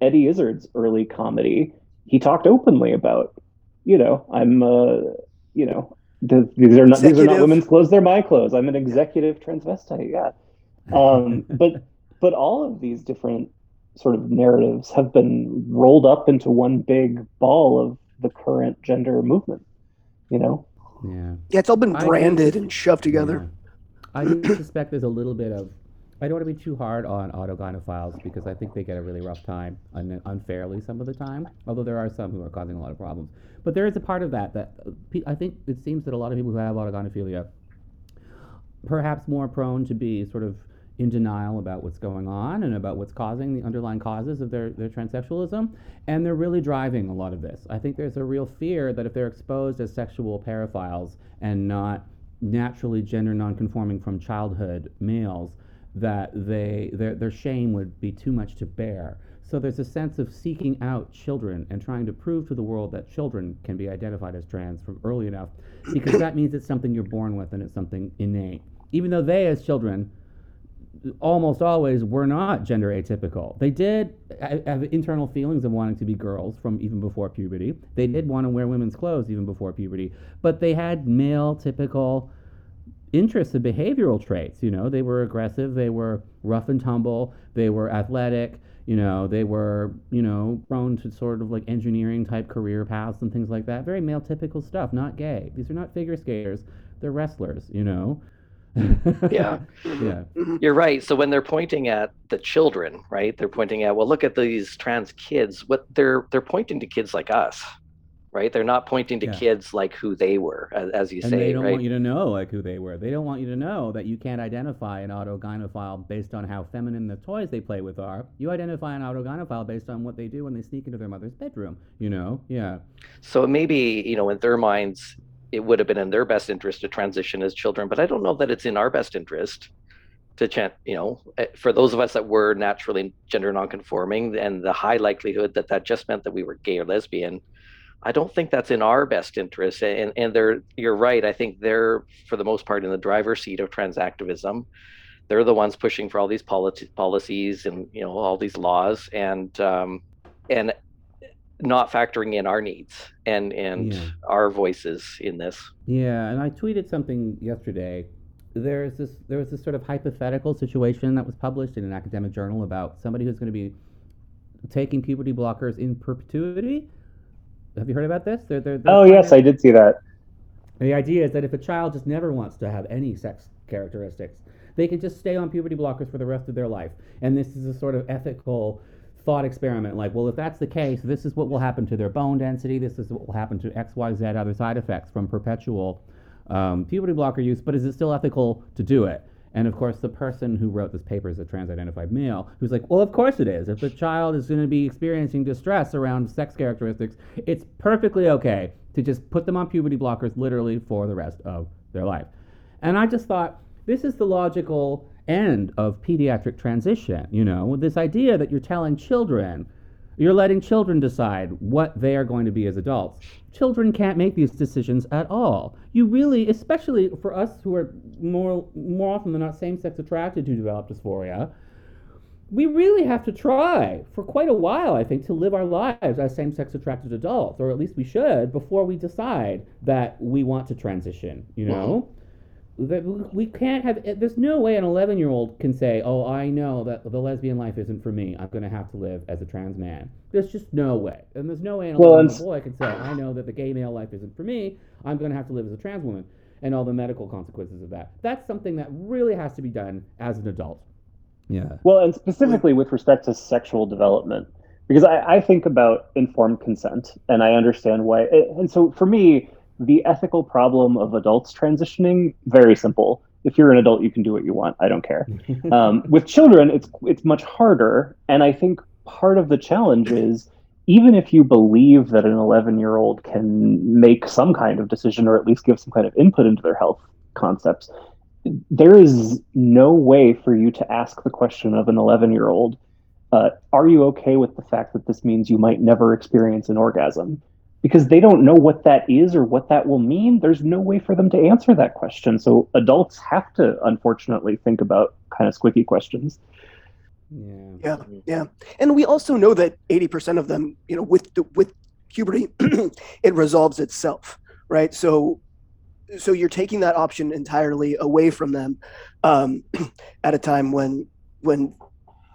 Eddie Izzard's early comedy, he talked openly about, you know, I'm, uh, you know, these are not these are not women's clothes; they're my clothes. I'm an executive transvestite. Yeah, um, but but all of these different sort of narratives have been rolled up into one big ball of the current gender movement. You know. Yeah. Yeah, it's all been branded I, and shoved together. Yeah. I suspect there's a little bit of I don't want to be too hard on autogynephiles because I think they get a really rough time un- unfairly some of the time. Although there are some who are causing a lot of problems, but there is a part of that that uh, I think it seems that a lot of people who have autogynephilia, perhaps more prone to be sort of in denial about what's going on and about what's causing the underlying causes of their, their transsexualism. And they're really driving a lot of this. I think there's a real fear that if they're exposed as sexual paraphiles and not naturally gender nonconforming from childhood males, that they their, their shame would be too much to bear. So there's a sense of seeking out children and trying to prove to the world that children can be identified as trans from early enough, because that means it's something you're born with and it's something innate. Even though they, as children, almost always were not gender atypical. They did have internal feelings of wanting to be girls from even before puberty. They did want to wear women's clothes even before puberty, but they had male typical interests and behavioral traits. You know, they were aggressive, they were rough and tumble, they were athletic. You know, they were, you know, prone to sort of like engineering type career paths and things like that. Very male typical stuff, not gay. These are not figure skaters, they're wrestlers, you know yeah. Yeah. You're right. So when they're pointing at the children, right? They're pointing at, well, look at these trans kids. What they're they're pointing to kids like us, right? They're not pointing to Yeah. kids like who they were, as, as you And say, they don't right? want you to know like who they were. They don't want you to know that you can't identify an autogynephile based on how feminine the toys they play with are. You identify an autogynephile based on what they do when they sneak into their mother's bedroom. You know? Yeah. So maybe, you know, in their minds, it would have been in their best interest to transition as children, but I don't know that it's in our best interest to chan you know, eh, for those of us that were naturally gender nonconforming and the high likelihood that that just meant that we were gay or lesbian, I don't think that's in our best interest. And and they're you're right. I think they're for the most part in the driver's seat of transactivism. They're the ones pushing for all these politi- policies and you know all these laws and um, and not factoring in our needs and and Yeah. our voices in this. Yeah, and I tweeted something yesterday. There's this there was this sort of hypothetical situation that was published in an academic journal about somebody who's going to be taking puberty blockers in perpetuity. Have you heard about this? They're, they're, they're Oh yes, I did see that. The idea is that if a child just never wants to have any sex characteristics, they can just stay on puberty blockers for the rest of their life. And this is a sort of ethical thought experiment. Like, well, if that's the case, this is what will happen to their bone density. This is what will happen to X, Y, Z other side effects from perpetual um, puberty blocker use. But is it still ethical to do it? And of course, the person who wrote this paper is a trans identified male who's like, well, of course it is. If the child is going to be experiencing distress around sex characteristics, it's perfectly okay to just put them on puberty blockers literally for the rest of their life. And I just thought, this is the logical end of pediatric transition, you know, this idea that you're telling children, you're letting children decide what they are going to be as adults. Children can't make these decisions at all. You really, especially for us who are more more often than not same-sex attracted to develop dysphoria, we really have to try for quite a while, I think, to live our lives as same sex attracted adults, or at least we should, before we decide that we want to transition, you know? That we can't have, eh, there's no way an 11 year old can say, oh, I know that the lesbian life isn't for me. I'm going to have to live as a trans man. There's just no way. And there's no way an 11 year old boy can say, I know that the gay male life isn't for me. I'm going to have to live as a trans woman and all the medical consequences of that. That's something that really has to be done as an adult. Yeah. Well, and specifically with respect to sexual development, because I, I think about informed consent and I understand why. Eh, and so for me, the ethical problem of adults transitioning, very simple. If you're an adult, you can do what you want. I don't care. Um, with children, it's it's much harder, and I think part of the challenge is even if you believe that an 11 year old can make some kind of decision or at least give some kind of input into their health concepts, there is no way for you to ask the question of an 11 year old, uh, are you okay with the fact that this means you might never experience an orgasm? Because they don't know what that is or what that will mean. There's no way for them to answer that question. So adults have to, unfortunately, think about kind of squicky questions. Yeah. Yeah, yeah. And we also know that 80% of them, you know, with the, with puberty, it resolves itself, right? So so you're taking that option entirely away from them um, at a time when when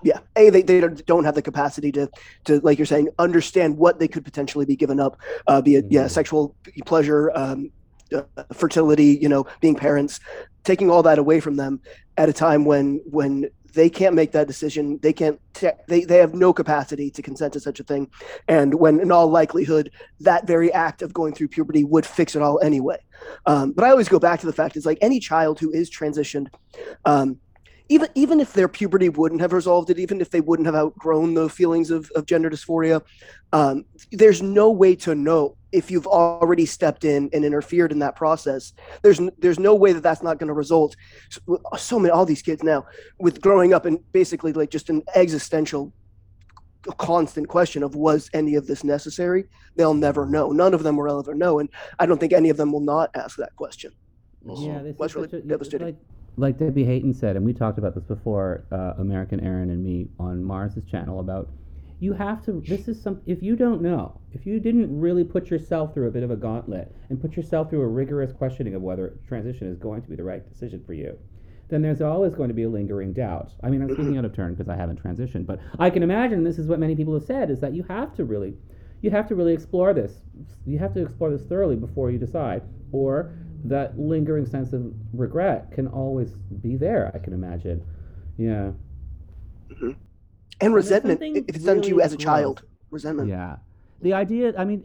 yeah, a they, they don't- have the capacity to to like you're saying understand what they could potentially be given up, uh, be it yeah, Mhm. sexual pleasure, um, uh, fertility, you know, being parents, taking all that away from them at a time when when they can't make that decision they can't they, they have no capacity to consent to such a thing and when in all likelihood that very act of going through puberty would fix it all anyway um, but i always go back to the fact is like any child who is transitioned um, even even if their puberty wouldn't have resolved it, even if they wouldn't have outgrown the feelings of, of gender dysphoria, um, there's no way to know if you've already stepped in and interfered in that process. There's there's no way that that's not going to result. So, so many all these kids now with growing up and basically like just an existential constant question of was any of this necessary they'll never know none of them will ever know and i don't think any of them will not ask that question yeah, this That's is really a- devastating. Like, like Debbie Hayton said, and we talked about this before, uh, American Aaron and me on Mars's channel about you have to. This is some. If you don't know, if you didn't really put yourself through a bit of a gauntlet and put yourself through a rigorous questioning of whether transition is going to be the right decision for you, then there's always going to be a lingering doubt. I mean, I'm speaking out of turn because I haven't transitioned, but I can imagine this is what many people have said: is that you have to really, you have to really explore this. You have to explore this thoroughly before you decide, or that lingering sense of regret can always be there. I can imagine. Yeah. and resentment something if it's done to you as a child gross. resentment Yeah. The idea, I mean,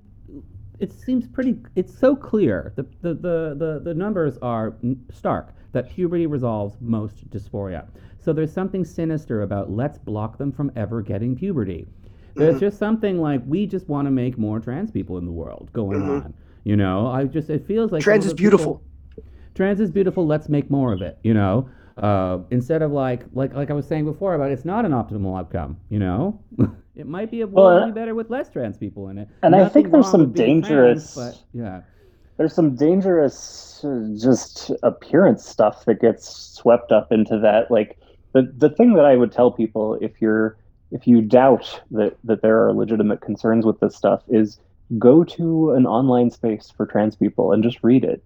it seems pretty, it's so clear. The, the, the, the, the numbers are stark that puberty resolves most dysphoria. So there's something sinister about let's block them from ever getting puberty. There's Mhm. just something like we just want to make more trans people in the world going Mhm. on. You know, I just, it feels like. trans is of the people- beautiful trans is beautiful let's make more of it you know? Uh, instead of like like like i was saying before about it's not an optimal outcome you know? It might be a Well, world uh, better with less trans people in it. And I think there's some dangerous- trans, but yeah. there's some dangerous uh, just appearance stuff that gets swept up into that like the the thing that i would tell people if you're if you doubt that that there are legitimate concerns with this stuff is go to an online space for trans people and just read it.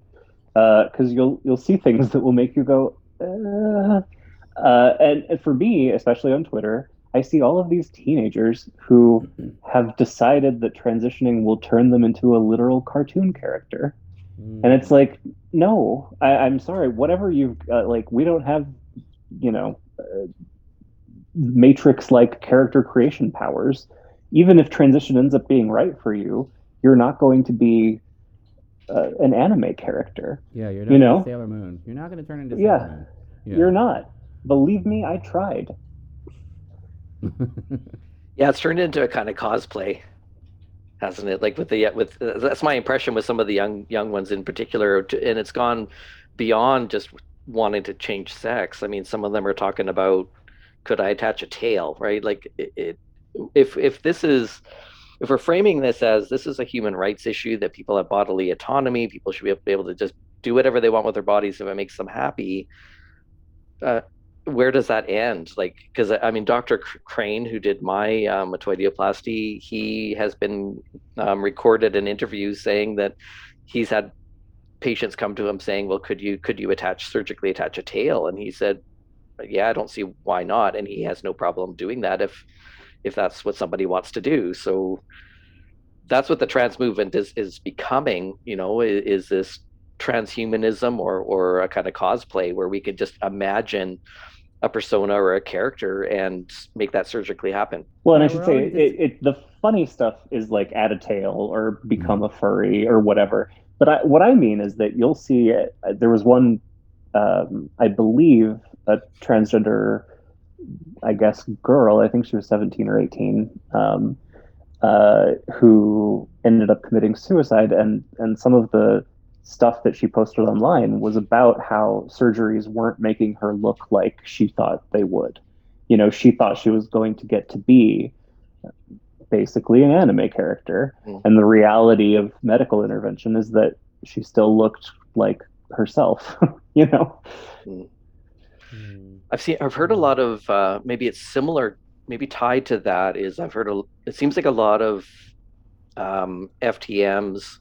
Because you'll you'll see things that will make you go uh, uh, and, and for me especially on twitter i see all of these teenagers who have decided that transitioning will turn them into a literal cartoon character. Mm. and it's like no I, i'm sorry whatever you've uh, like we don't have you know uh, matrix like character creation powers even if transition ends up being right for you you're not going to be uh, an anime character yeah you're you not know? sailor moon you're not going to turn into Yeah. sailor moon yeah. you're not believe me i tried Yeah, it's turned into a kind of cosplay, hasn't it? Like with the with that's my impression with some of the young young ones in particular, and it's gone beyond just wanting to change sex. I mean, some of them are talking about could I attach a tail, right? Like it, it if if this is if we're framing this as this is a human rights issue that people have bodily autonomy, people should be able to just do whatever they want with their bodies if it makes them happy. Uh, where does that end? Like, because I mean, Dr. Crane, who did my um, metoidioplasty, he has been um, recorded in interviews saying that he's had patients come to him saying, "Well, could you could you attach surgically attach a tail?" And he said, "Yeah, I don't see why not." And he has no problem doing that if if that's what somebody wants to do. So that's what the trans movement is is becoming. You know, is, is this transhumanism or or a kind of cosplay where we could just imagine a persona or a character and make that surgically happen. Well, and I should say, it, it, the funny stuff is like add a tail or become a furry or whatever. But I, what I mean is that you'll see, uh, there was one, um, I believe, a transgender, I guess, girl, I think she was 17 or 18, um, uh, who ended up committing suicide. And, and some of the stuff that she posted online was about how surgeries weren't making her look like she thought they would you know, she thought she was going to get to be basically an anime character. Mm. And the reality of medical intervention is that she still looked like herself, you know? Mm. I've seen, I've heard a lot of, uh, maybe it's similar, maybe tied to that is I've heard, a, it seems like a lot of um, FTMs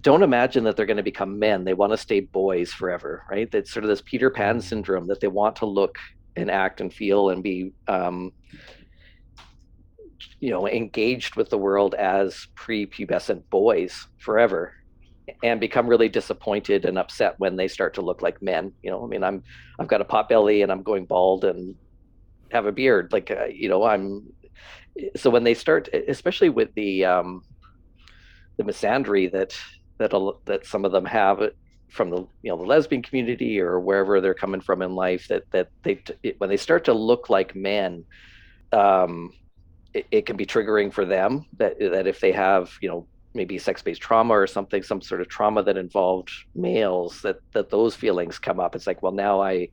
don't imagine that they're going to become men. They want to stay boys forever, right? That's sort of this Peter Pan syndrome that they want to look and act and feel and be, um, you know, engaged with the world as prepubescent boys forever and become really disappointed and upset when they start to look like men. You know, I mean, I'm I've got a pot belly and I'm going bald and have a beard. Like, uh, you know, I'm so when they start, especially with the um, the misandry that that that some of them have, from the you know the lesbian community or wherever they're coming from in life that that they when they start to look like men um, it, it, can be triggering for them that that if they have you know maybe sex-based trauma or something some sort of trauma that involved males that that those feelings come up it's like well now i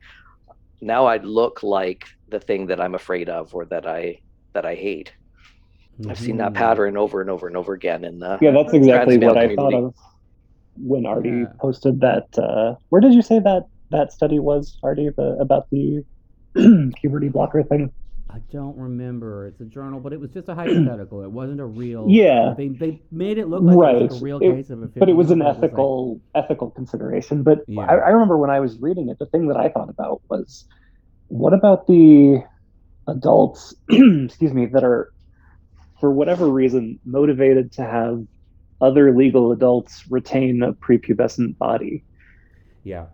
now i look like the thing that i'm afraid of or that i that i hate mm-hmm. i've seen that mm-hmm. pattern over and over and over again in the yeah that's exactly what i thought of when artie yeah. posted that uh, where did you say that that study was artie the, about the puberty blocker thing I don't remember. It's a journal, but it was just a hypothetical. It wasn't a real. Yeah. They they made it look like right. it was a real it, case of a. But it was an ethical was like, ethical consideration. But yeah. I, I remember when I was reading it, the thing that I thought about was, what about the adults? excuse me, that are, for whatever reason, motivated to have other legal adults retain a prepubescent body. Yeah.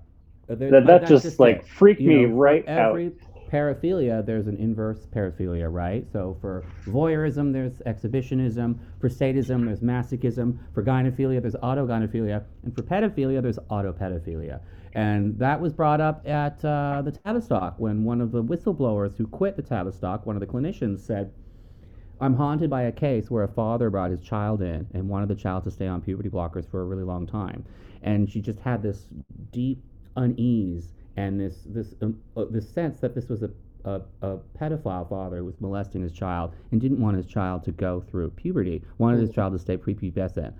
That, that just, just like freaked me know, right every, out paraphilia, there's an inverse paraphilia, right? So for voyeurism, there's exhibitionism. For sadism, there's masochism. For gynephilia, there's autogynephilia. And for pedophilia, there's autopedophilia. And that was brought up at uh, the Tavistock when one of the whistleblowers who quit the Tavistock, one of the clinicians, said, I'm haunted by a case where a father brought his child in and wanted the child to stay on puberty blockers for a really long time. And she just had this deep unease and this this um, uh, this sense that this was a, a, a pedophile father who was molesting his child and didn't want his child to go through puberty, wanted his child to stay prepubescent.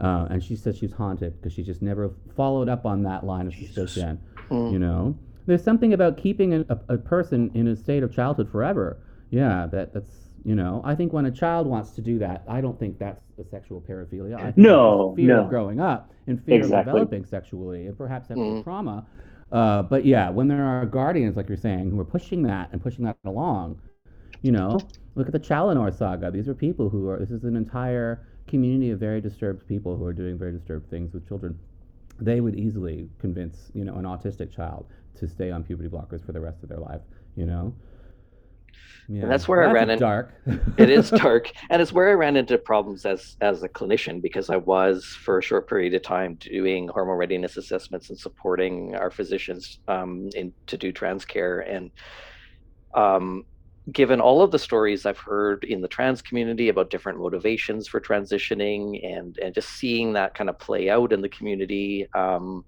Uh, and she said she's haunted because she just never followed up on that line of suspicion. Mm. You know, there's something about keeping a, a, a, person in a state of childhood forever. Yeah, that that's you know. I think when a child wants to do that, I don't think that's a sexual paraphilia. I think no, fear no. of growing up and fear exactly. of developing sexually and perhaps having mm. trauma. Uh, but yeah, when there are guardians, like you're saying, who are pushing that and pushing that along, you know, look at the Challenor saga. These are people who are, this is an entire community of very disturbed people who are doing very disturbed things with children. They would easily convince, you know, an autistic child to stay on puberty blockers for the rest of their life, you know? Yeah. And that's where I ran into dark. it is dark, and it's where I ran into problems as as a clinician because I was for a short period of time doing hormone readiness assessments and supporting our physicians um, in to do trans care and. Um, given all of the stories I've heard in the trans community about different motivations for transitioning and and just seeing that kind of play out in the community, um,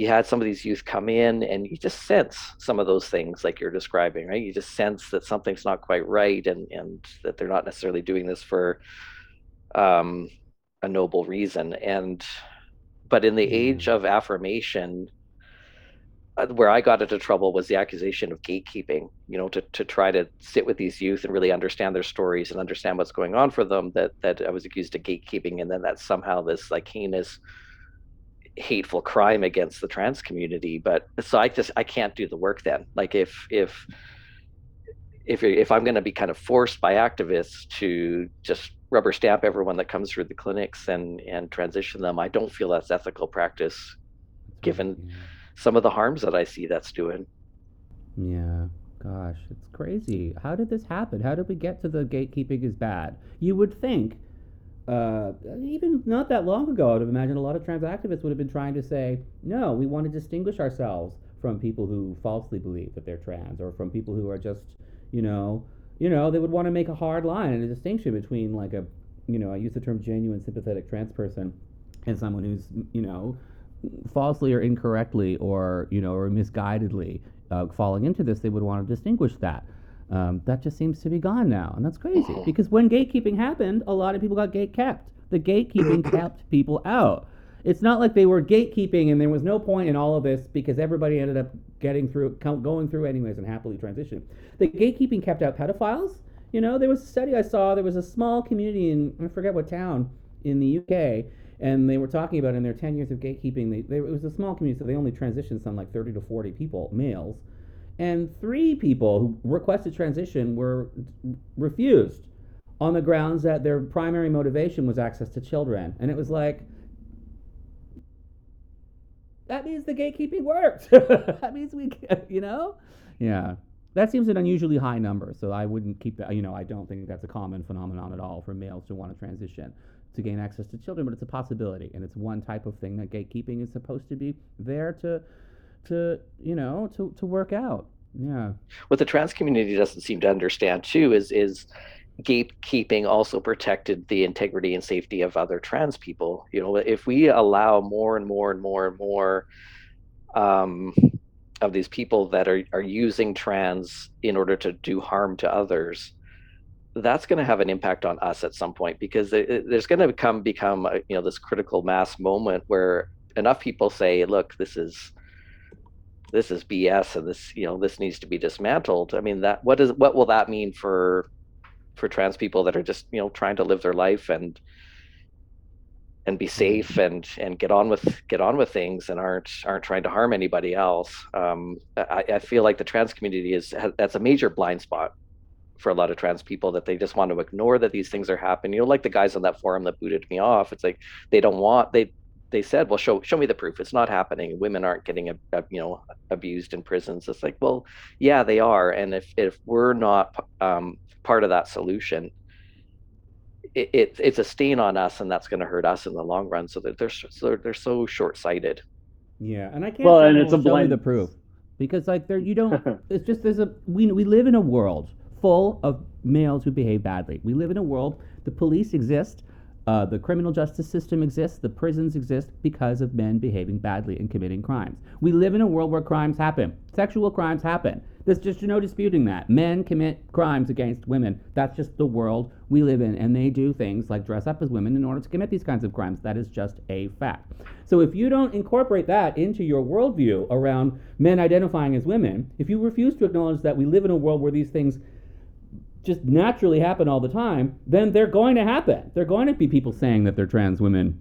you had some of these youth come in and you just sense some of those things like you're describing right you just sense that something's not quite right and and that they're not necessarily doing this for um, a noble reason and but in the age mm-hmm. of affirmation uh, where I got into trouble was the accusation of gatekeeping, you know, to, to try to sit with these youth and really understand their stories and understand what's going on for them, that, that I was accused of gatekeeping. And then that somehow this like heinous hateful crime against the trans community but so i just i can't do the work then. Like if if if if i'm going to be kind of forced by activists to just rubber stamp everyone that comes through the clinics and and transition them i don't feel that's ethical practice given yeah. some of the harms that i see that's doing. Yeah gosh it's crazy. How did this happen? How did we get to the gatekeeping is bad? You would think uh, even not that long ago, I'd imagine a lot of trans activists would have been trying to say, no, we want to distinguish ourselves from people who falsely believe that they're trans, or from people who are just, you know, you know, they would want to make a hard line and a distinction between like a, you know, I use the term genuine sympathetic trans person and someone who's, you know, falsely or incorrectly or you know or misguidedly uh, falling into this. They would want to distinguish that. Um, that just seems to be gone now, and that's crazy. Because when gatekeeping happened, a lot of people got gate kept. The gatekeeping kept people out. It's not like they were gatekeeping and there was no point in all of this because everybody ended up getting through, going through anyways, and happily transitioning. The gatekeeping kept out pedophiles. You know, there was a study I saw. There was a small community in I forget what town in the UK, and they were talking about in their 10 years of gatekeeping, they, they, it was a small community, so they only transitioned some like 30 to 40 people, males and three people who requested transition were refused on the grounds that their primary motivation was access to children. And it was like, that means the gatekeeping worked. that means we, you know? Yeah. That seems an unusually high number, so I wouldn't keep that. You know, I don't think that's a common phenomenon at all for males to want to transition. to gain access to children, but it's a possibility, and it's one type of thing that gatekeeping is supposed to be there to, to you know, to to work out. Yeah. What the trans community doesn't seem to understand too is is gatekeeping also protected the integrity and safety of other trans people. You know, if we allow more and more and more and more um, of these people that are are using trans in order to do harm to others, that's going to have an impact on us at some point because there's going to become become a, you know this critical mass moment where enough people say, look, this is this is BS and this you know this needs to be dismantled. I mean that what is what will that mean for for trans people that are just you know trying to live their life and and be safe and and get on with get on with things and aren't aren't trying to harm anybody else. Um, I, I feel like the trans community is that's a major blind spot for a lot of trans people that they just want to ignore that these things are happening. You know, like the guys on that forum that booted me off. It's like they don't want they they said, well, show show me the proof. It's not happening. Women aren't getting a, a, you know abused in prisons. It's like, well, yeah, they are. And if if we're not um, part of that solution, it, it, it's a stain on us, and that's going to hurt us in the long run. So that they're so they're so short sighted. Yeah, and I can't. Well, and it's a blind the proof because like there you don't. it's just there's a we we live in a world full of males who behave badly. We live in a world. The police exist uh, the criminal justice system exists, the prisons exist because of men behaving badly and committing crimes. We live in a world where crimes happen. Sexual crimes happen. There's just no disputing that. Men commit crimes against women. That's just the world we live in. And they do things like dress up as women in order to commit these kinds of crimes. That is just a fact. So if you don't incorporate that into your worldview around men identifying as women, if you refuse to acknowledge that we live in a world where these things just naturally happen all the time, then they're going to happen. They're going to be people saying that they're trans women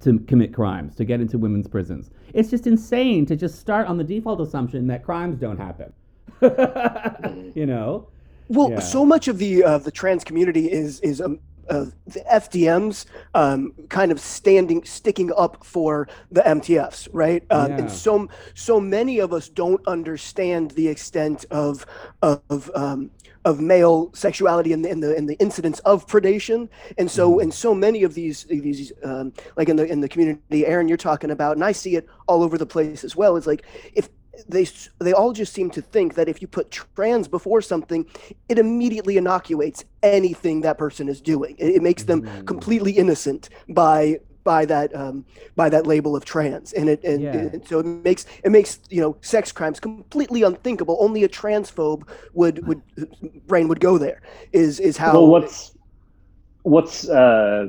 to commit crimes, to get into women's prisons. It's just insane to just start on the default assumption that crimes don't happen. you know? Well, yeah. so much of the uh, the trans community is is um, uh, the FTMs um, kind of standing, sticking up for the MTFs, right? Um, yeah. And so, so many of us don't understand the extent of of um, of male sexuality and the, in the in the incidence of predation. And so, mm-hmm. in so many of these these um, like in the in the community, Aaron, you're talking about, and I see it all over the place as well. It's like if they they all just seem to think that if you put trans before something, it immediately inoculates anything that person is doing. It, it makes them mm. completely innocent by by that um, by that label of trans, and it and, yeah. and, so it makes it makes you know sex crimes completely unthinkable. Only a transphobe would would brain would go there. Is is how. Well, what's what's uh,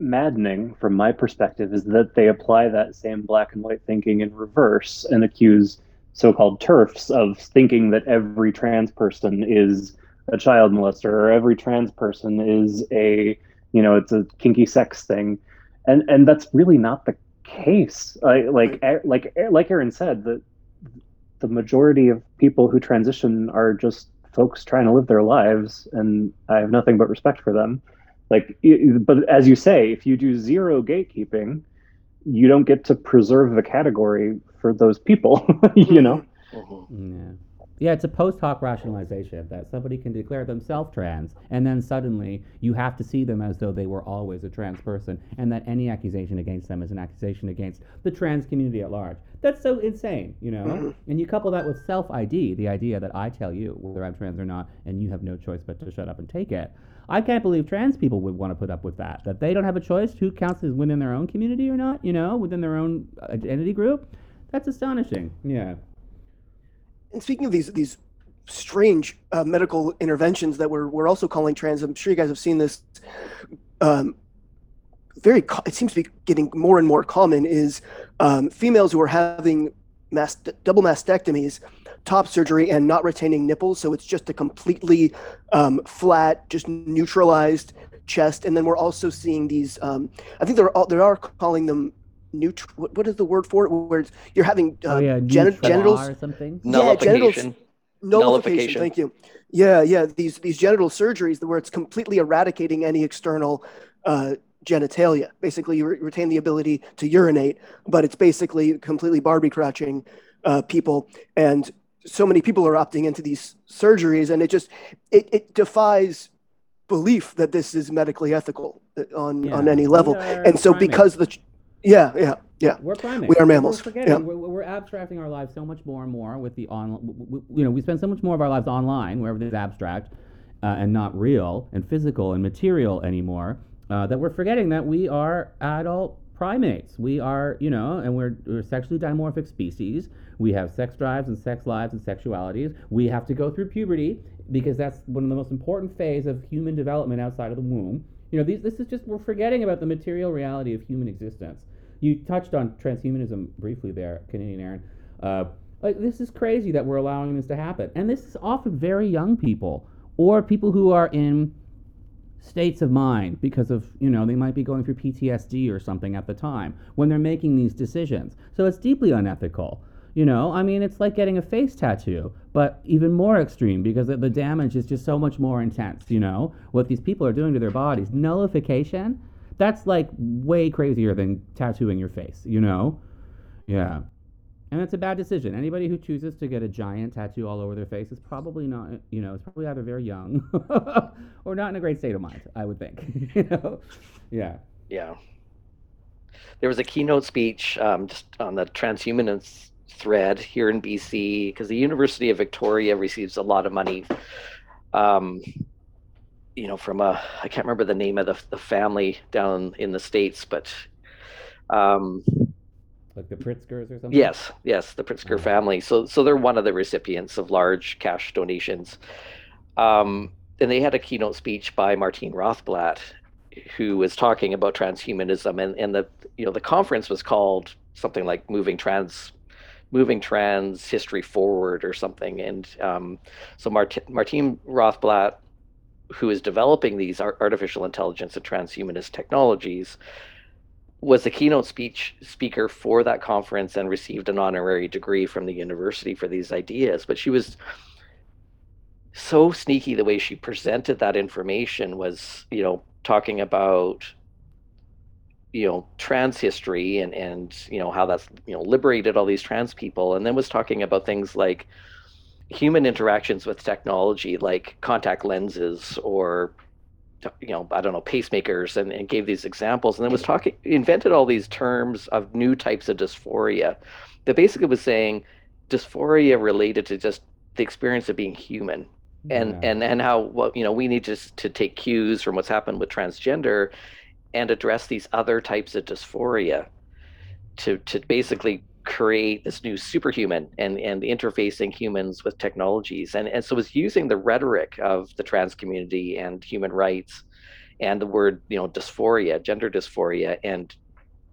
maddening from my perspective is that they apply that same black and white thinking in reverse and accuse so-called turfs of thinking that every trans person is a child molester or every trans person is a you know it's a kinky sex thing and and that's really not the case like like like like aaron said the the majority of people who transition are just folks trying to live their lives and i have nothing but respect for them like but as you say if you do zero gatekeeping you don't get to preserve the category for those people, you know? Mm-hmm. Yeah. Yeah, it's a post hoc rationalization that somebody can declare themselves trans, and then suddenly you have to see them as though they were always a trans person, and that any accusation against them is an accusation against the trans community at large. That's so insane, you know? Mm-hmm. And you couple that with self ID, the idea that I tell you whether I'm trans or not, and you have no choice but to shut up and take it. I can't believe trans people would want to put up with that. That they don't have a choice who counts as within their own community or not, you know, within their own identity group. That's astonishing. Yeah. And speaking of these these strange uh, medical interventions that we're we're also calling trans, I'm sure you guys have seen this. Um, very, it seems to be getting more and more common. Is um, females who are having double mastectomies top surgery and not retaining nipples. So it's just a completely um, flat, just neutralized chest. And then we're also seeing these. Um, I think they're they are calling them neutral. What, what is the word for it? Where it's, you're having uh, oh, yeah, gen- genitals or something. Yeah, genitals. Nullification. nullification. Thank you. Yeah, yeah. These these genital surgeries where it's completely eradicating any external uh, genitalia. Basically, you re- retain the ability to urinate, but it's basically completely Barbie crouching uh, people. And so many people are opting into these surgeries and it just it, it defies belief that this is medically ethical uh, on Yeah. on any level. are And so primates. because the yeah yeah yeah We're primates. We are mammals. We're forgetting. Yeah. We're, we're abstracting our lives so much more and more with the on. You know, we spend so much more of our lives online, where everything's abstract uh, and not real and physical and material anymore, uh, that we're forgetting that we are adult primates. We are, you know, and we're, we're sexually dimorphic species. We have sex drives and sex lives and sexualities. We have to go through puberty because that's one of the most important phase of human development outside of the womb. You know, these, this is just we're forgetting about the material reality of human existence. You touched on transhumanism briefly there, Canadian Aaron. Uh, like this is crazy that we're allowing this to happen, and this is often very young people or people who are in states of mind because of you know they might be going through PTSD or something at the time when they're making these decisions. So it's deeply unethical. You know, I mean, it's like getting a face tattoo, but even more extreme because the, damage is just so much more intense. You know, what these people are doing to their bodies, nullification, that's like way crazier than tattooing your face. You know, yeah. And it's a bad decision. Anybody who chooses to get a giant tattoo all over their face is probably not, you know, is probably either very young or not in a great state of mind, I would think. you know? Yeah. Yeah. There was a keynote speech um, just on the transhumanist thread here in BC because the University of Victoria receives a lot of money. Um, you know, from a I can't remember the name of the, the family down in the states, but um, Like the Pritzkers or something? Yes, yes, the Pritzker Oh. family. So, so they're one of the recipients of large cash donations. Um, and they had a keynote speech by Martine Rothblatt, who was talking about transhumanism, and and the you know the conference was called something like "Moving Trans." Moving trans history forward, or something, and um, so Mart- Martine Rothblatt, who is developing these ar- artificial intelligence and transhumanist technologies, was the keynote speech speaker for that conference and received an honorary degree from the university for these ideas. But she was so sneaky the way she presented that information was, you know, talking about you know trans history and and you know how that's you know liberated all these trans people and then was talking about things like human interactions with technology like contact lenses or you know, I don't know, pacemakers and, and gave these examples and then was talking, invented all these terms of new types of dysphoria that basically was saying dysphoria related to just the experience of being human and, Yeah. and, and how, well, you know, we need to, to take cues from what's happened with transgender and address these other types of dysphoria to, to basically create this new superhuman and, and interfacing humans with technologies. And, and so was using the rhetoric of the trans community and human rights and the word, you know, dysphoria, gender dysphoria, and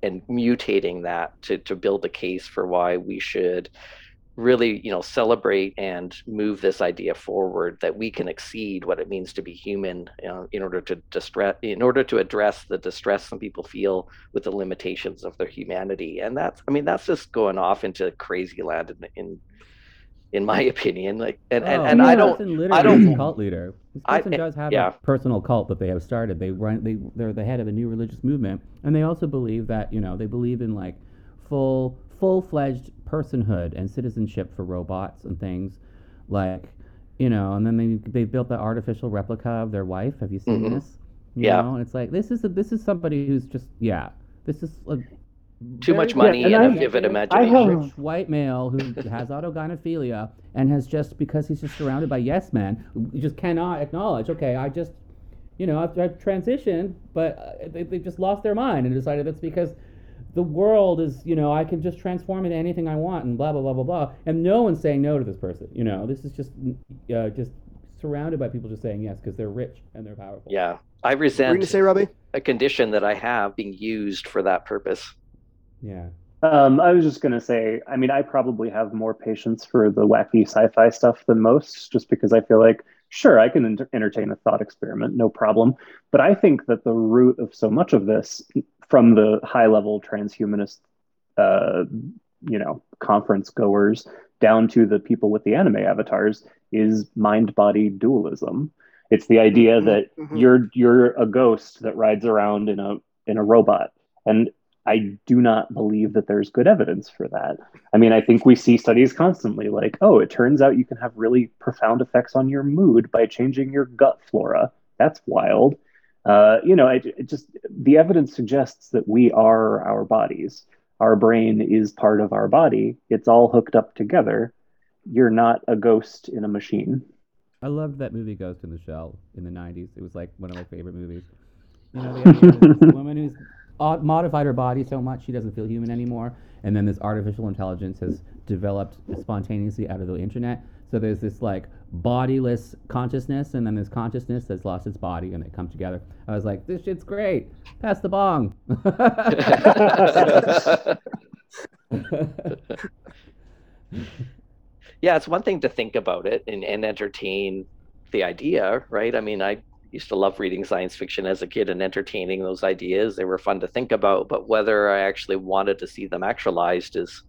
and mutating that to, to build a case for why we should really you know celebrate and move this idea forward that we can exceed what it means to be human uh, in order to distress in order to address the distress some people feel with the limitations of their humanity and that's i mean that's just going off into crazy land in in, in my opinion like and and, Oh, and i yeah. don't i don't- cult leader. This I- person does have yeah. a personal cult that they have started. They run. They they're the head of a new religious movement, and they also believe that you know they believe in like full full fledged personhood and citizenship for robots and things, like you know. And then they they built the artificial replica of their wife. Have you seen Mhm. this? You Yeah. Know? And it's like this is a, this is somebody who's just yeah. This is a too much very money and and, I- a vivid I imagination have- rich white male who has autogynephilia and has just because he's just surrounded by yes men, who just cannot acknowledge. Okay, I just, you know, I've, I've transitioned, but uh, they they just lost their mind and decided that's because the world is, you know, I can just transform into anything I want and blah blah blah blah blah, and no one's saying no to this person. You know, this is just uh, just surrounded by people just saying yes because they're rich and they're powerful. yeah i What were you resent going to say, Robbie? a condition that i have being used for that purpose Yeah. Um, I was just going to say, I mean, I probably have more patience for the wacky sci-fi stuff than most, just because I feel like, sure, I can enter- entertain a thought experiment, no problem. But I think that the root of so much of this, from the high-level transhumanist, uh, you know, conference goers down to the people with the anime avatars, is mind-body dualism. It's the idea Mhm, that mhm. you're you're a ghost that rides around in a in a robot, and I do not believe that there's good evidence for that. I mean, I think we see studies constantly like, oh, it turns out you can have really profound effects on your mood by changing your gut flora. that's wild. Uh, you know, it, it just the evidence suggests that we are our bodies. Our brain is part of our body. It's all hooked up together. You're not a ghost in a machine. I loved that movie Ghost in the Shell in the '90s. It was like one of my favorite movies. You know, the idea of this woman who's modified her body so much she doesn't feel human anymore, and then this artificial intelligence has developed spontaneously out of the internet. So there's this like bodiless consciousness, and then this consciousness that's lost its body, and they come together. I was like, this shit's great. Pass the bong. yeah, it's one thing to think about it and, and entertain the idea, right? I mean, I used to love reading science fiction as a kid and entertaining those ideas. They were fun to think about, but whether I actually wanted to see them actualized is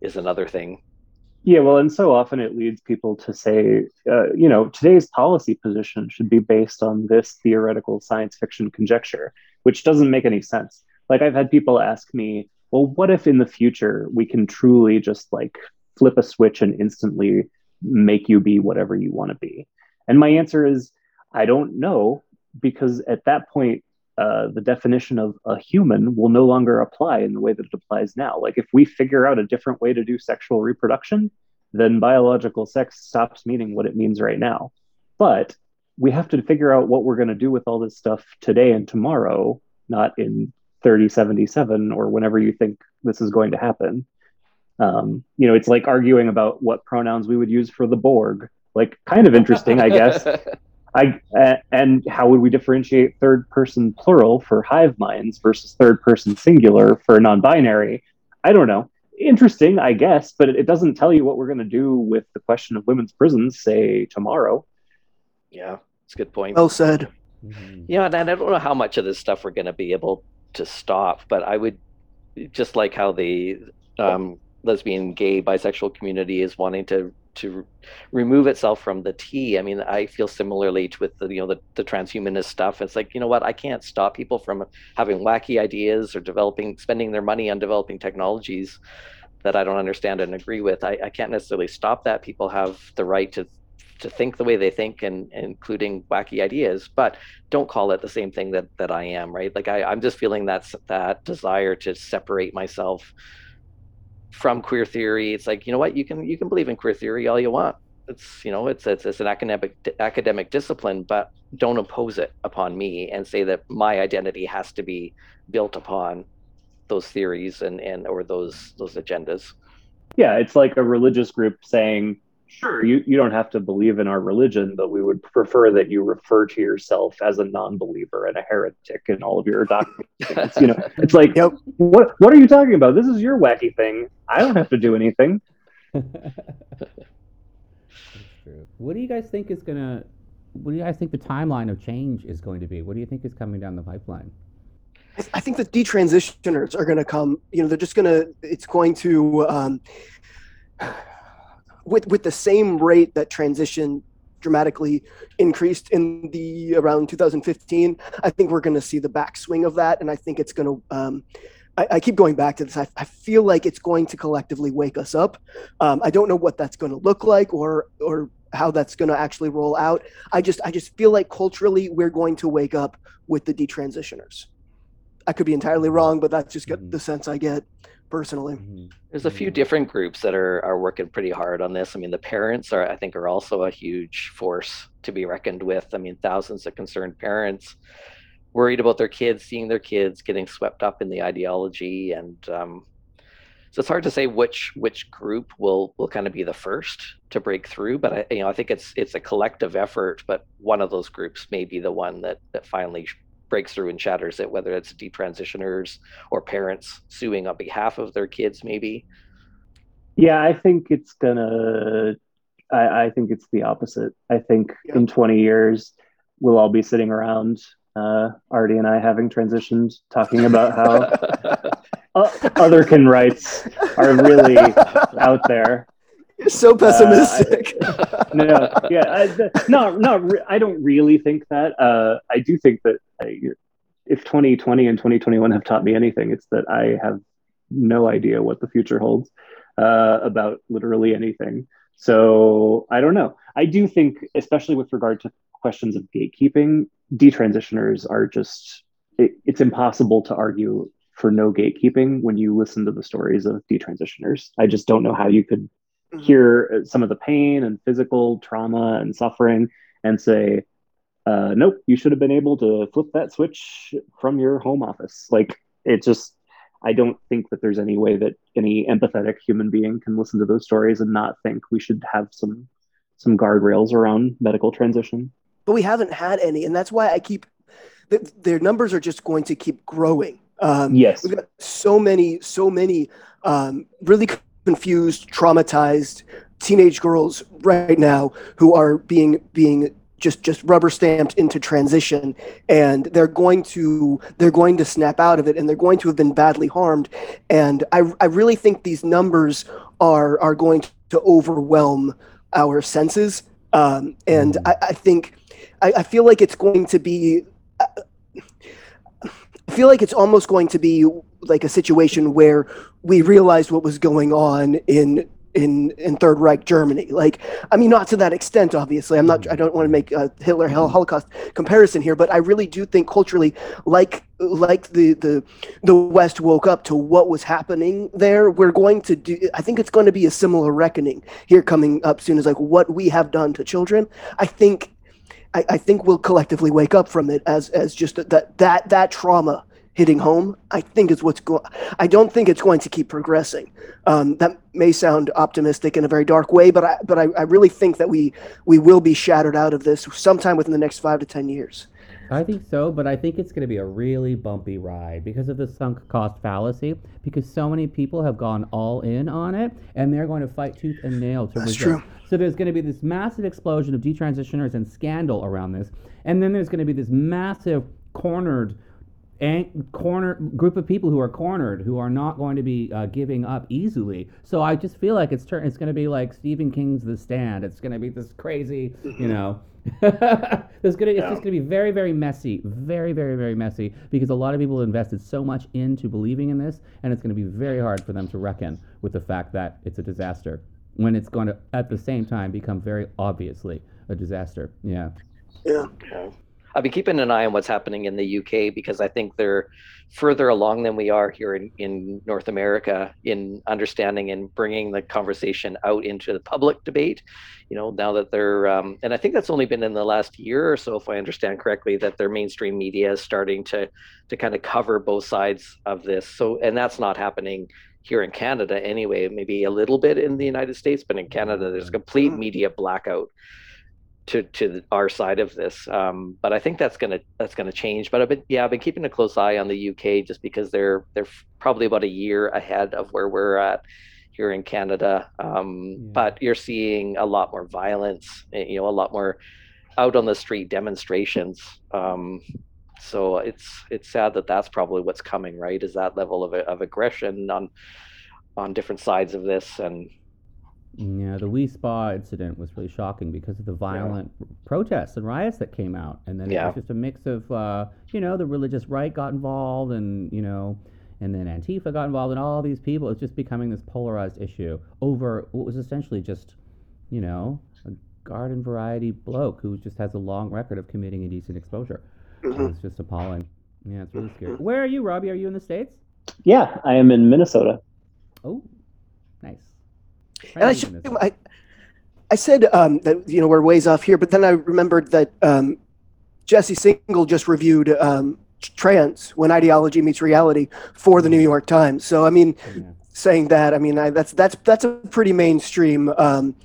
is another thing. Yeah, well, and so often it leads people to say, uh, you know, today's policy position should be based on this theoretical science fiction conjecture, which doesn't make any sense. Like I've had people ask me, well, what if in the future we can truly just like flip a switch and instantly make you be whatever you want to be? And my answer is, I don't know, because at that point, uh, the definition of a human will no longer apply in the way that it applies now. Like, if we figure out a different way to do sexual reproduction, then biological sex stops meaning what it means right now. But we have to figure out what we're going to do with all this stuff today and tomorrow, not in 3077 or whenever you think this is going to happen. Um, you know, it's like arguing about what pronouns we would use for the Borg. Like, kind of interesting, I guess. I, uh, and how would we differentiate third person plural for hive minds versus third person singular for non binary? I don't know. Interesting, I guess, but it, it doesn't tell you what we're going to do with the question of women's prisons, say tomorrow. Yeah, it's a good point. Well said. Mm-hmm. Yeah, and I don't know how much of this stuff we're going to be able to stop, but I would just like how the um, lesbian, gay, bisexual community is wanting to to remove itself from the T. I mean, I feel similarly to with the you know the, the transhumanist stuff. It's like you know what, I can't stop people from having wacky ideas or developing, spending their money on developing technologies that I don't understand and agree with. I, I can't necessarily stop that. People have the right to to think the way they think and, and, including wacky ideas but don't call it the same thing that that i am right like I, i'm just feeling that that desire to separate myself from queer theory it's like you know what you can you can believe in queer theory all you want. It's you know it's it's, it's an academic academic discipline but don't impose it upon me and say that my identity has to be built upon those theories and and or those those agendas. Yeah it's like a religious group saying sure you, you don't have to believe in our religion but we would prefer that you refer to yourself as a non-believer and a heretic in all of your documents you know it's like yep. what what are you talking about this is your wacky thing i don't have to do anything what do you guys think is gonna what do you guys think the timeline of change is going to be what do you think is coming down the pipeline I think the detransitioners are going to come. You know, they're just going to. It's going to um, with with the same rate that transition dramatically increased in the around 2015 i think we're going to see the backswing of that. And i think it's going to um, I, I, keep going back to this. I, I, feel like it's going to collectively wake us up. Um, i don't know what that's going to look like or or how that's going to actually roll out. I just i just feel like culturally we're going to wake up with the detransitioners. I could be entirely wrong but that's just mm-hmm. the sense i get personally. Mm-hmm. There's a few different groups that are are working pretty hard on this. I mean, the parents are I think are also a huge force to be reckoned with. I mean, thousands of concerned parents worried about their kids, seeing their kids getting swept up in the ideology, and um, so it's hard to say which which group will will kind of be the first to break through. But I you know I think it's it's a collective effort. But one of those groups may be the one that that finally breaks through and shatters it, whether it's detransitioners or parents suing on behalf of their kids, maybe. Yeah, I think it's gonna. I, I think it's the opposite. I think yeah. in 20 years, we'll all be sitting around, uh, Artie and I having transitioned, talking about how uh, otherkin rights are really out there you're so pessimistic. Uh, no, yeah, I, not not. Re- I don't really think that. Uh, I do think that I, if 2020 and 2021 have taught me anything, it's that I have no idea what the future holds uh, about literally anything. So I don't know. I do think, especially with regard to questions of gatekeeping, detransitioners are just, it, it's impossible to argue for no gatekeeping when you listen to the stories of detransitioners. I just don't know how you could mm-hmm. hear some of the pain and physical trauma and suffering and say, uh, nope, you should have been able to flip that switch from your home office. Like it just, I don't think that there's any way that any empathetic human being can listen to those stories and not think we should have some some guardrails around medical transition. But we haven't had any, and that's why I keep their numbers are just going to keep growing. Um, yes, we've got so many, so many um, really confused, traumatized teenage girls right now who are being being just just rubber stamped into transition and they're going to they're going to snap out of it and they're going to have been badly harmed and i, I really think these numbers are are going to overwhelm our senses um, and. I, I, think I, I, feel like it's going to be I feel like it's almost going to be like a situation where we realized what was going on in in in Third Reich Germany. Like, I mean, not to that extent, obviously. I'm not. Mm-hmm. I don't want to make a Hitler Holocaust comparison here, but I really do think culturally, like like the the the West woke up to what was happening there. We're going to do. I think it's going to be a similar reckoning here coming up soon. Is like what we have done to children. I think. I, I think we'll collectively wake up from it as as just that that that trauma hitting home, I think is what's going. I don't think it's going to keep progressing. Um, that may sound optimistic in a very dark way, but I but I, I, really think that we we will be shattered out of this sometime within the next five to ten years. I think so, but I think it's going to be a really bumpy ride because of the sunk cost fallacy. Because so many people have gone all in on it, and they're going to fight tooth and nail to That's true. So there's going to be this massive explosion of detransitioners and scandal around this, and then there's going to be this massive cornered and corner group of people who are cornered who are not going to be uh, giving up easily. So I just feel like it's turn it's going to be like Stephen King's The Stand. It's going to be this crazy, mm-hmm. you know. There's gonna, it's yeah. just going to be very, very messy, very, very, very messy because a lot of people invested so much into believing in this, and it's going to be very hard for them to reckon with the fact that it's a disaster when it's going to, at the same time, become very obviously a disaster. Yeah. Yeah. I'll be keeping an eye on what's happening in the UK because I think they're further along than we are here in, in North America in understanding and bringing the conversation out into the public debate. You know, now that they're, um, and I think that's only been in the last year or so, if I understand correctly, that their mainstream media is starting to to kind of cover both sides of this. So, and that's not happening here in Canada anyway. Maybe a little bit in the United States, but in Canada, there's a complete mm. media blackout to to our side of this. Um, but I think that's gonna that's gonna change. But I've been yeah I've been keeping a close eye on the UK just because they're they're probably about a year ahead of where we're at here in Canada. Um, yeah. But you're seeing a lot more violence. Eh, you know, a lot more out on the street demonstrations. Um, so it's it's sad that that's probably what's coming. Right? Is that level of of aggression on on different sides of this and yeah, the Wi Spa incident was really shocking because of the violent yeah. protests and riots that came out, and then yeah. it was just a mix of, uh, you know, the religious right got involved, and you know, and then Antifa got involved, and all these people. It's just becoming this polarized issue over what was essentially just, you know, a garden variety bloke who just has a long record of committing indecent exposure. Mm-hmm. It's just appalling. Yeah, it's really scary. Where are you, Robbie? Are you in the states? Yeah, I am in Minnesota. Oh, nice. And I, should, I, I said um, that you know we're ways off here, but then I remembered that um, Jesse Singal just reviewed um, Trans when ideology meets reality for the New York Times. So I mean, yeah. saying that, I mean I, that's that's that's a pretty mainstream um,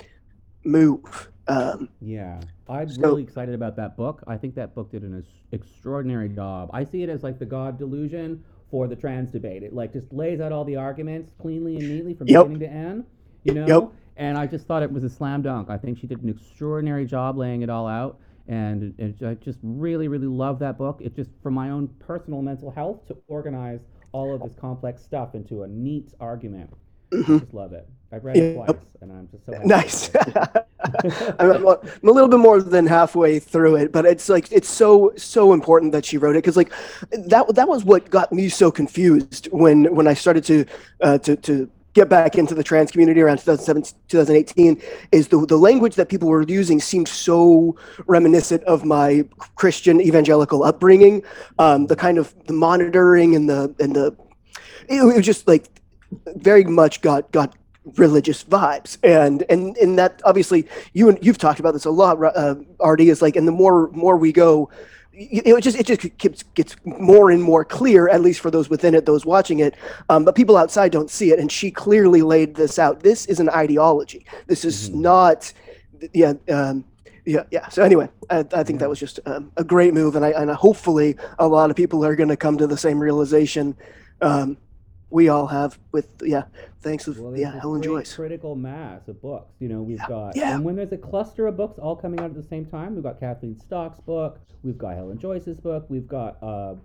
move. Um, yeah, I'm so, really excited about that book. I think that book did an extraordinary job. I see it as like the God delusion for the trans debate. It like just lays out all the arguments cleanly and neatly from yep. beginning to end you know? Yep. And I just thought it was a slam dunk. I think she did an extraordinary job laying it all out. And it, I just really, really love that book. It just, for my own personal mental health, to organize all of this complex stuff into a neat argument. Mm-hmm. I just love it. I've read it twice, and I'm just so happy. nice. I'm, I'm, a little bit more than halfway through it, but it's like it's so so important that she wrote it because like that that was what got me so confused when when I started to uh, to to get back into the trans community around 2017, 2018 is the, the language that people were using seemed so reminiscent of my Christian evangelical upbringing. Um, the kind of the monitoring and the and the it, was just like very much got got religious vibes and and and that obviously you and you've talked about this a lot uh, is like and the more more we go it just it just gets gets more and more clear, at least for those within it, those watching it. Um, but people outside don't see it, and she clearly laid this out. This is an ideology. This is mm-hmm. not, yeah, um, yeah, yeah. So anyway, I, I think yeah. that was just um, a great move, and I and hopefully a lot of people are going to come to the same realization. Um, we all have with yeah thanks to well, yeah helen joyce critical mass of books. You know we've yeah. got yeah. and when there's a cluster of books all coming out at the same time we've got kathleen stock's book we've got helen joyce's book we've got uh,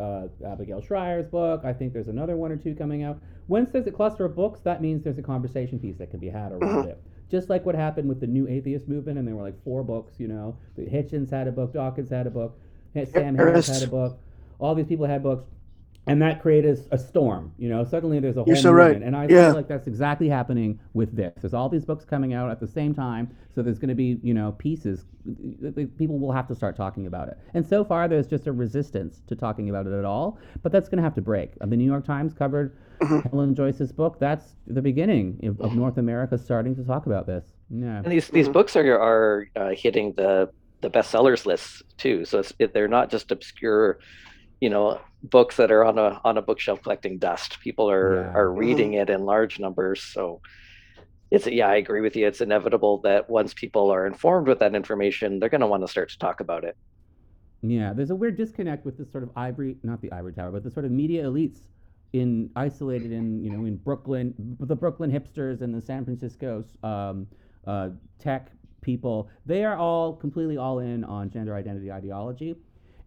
uh, abigail shrier's book. I think there's another one or two coming out. Once there's a cluster of books that means there's a conversation piece that can be had around mm-hmm. it. Just like what happened with the new atheist movement and there were like four books you know. Hitchens had a book dawkins had a book sam harris had a book. All these people had books and that created a storm. You know, suddenly there's a whole You're so movement, right. and I yeah. feel like that's exactly happening with this. There's all these books coming out at the same time, so there's going to be you know pieces. People will have to start talking about it, and so far there's just a resistance to talking about it at all. But that's going to have to break. Uh, the New York Times covered mm-hmm. Helen Joyce's book. That's the beginning of, of, North America starting to talk about this. Yeah, and these these mm-hmm. books are are uh, hitting the the bestsellers lists too. So it, they're not just obscure you know books that are on a on a bookshelf collecting dust. People are yeah. are reading mm-hmm. it in large numbers. So it's yeah i agree with you. It's inevitable that once people are informed with that information they're going to want to start to talk about it. Yeah there's a weird disconnect with this sort of ivory not the ivory tower but the sort of media elites in isolated in you know in brooklyn the brooklyn hipsters and the san francisco um, uh, tech people. They are all completely all in on gender identity ideology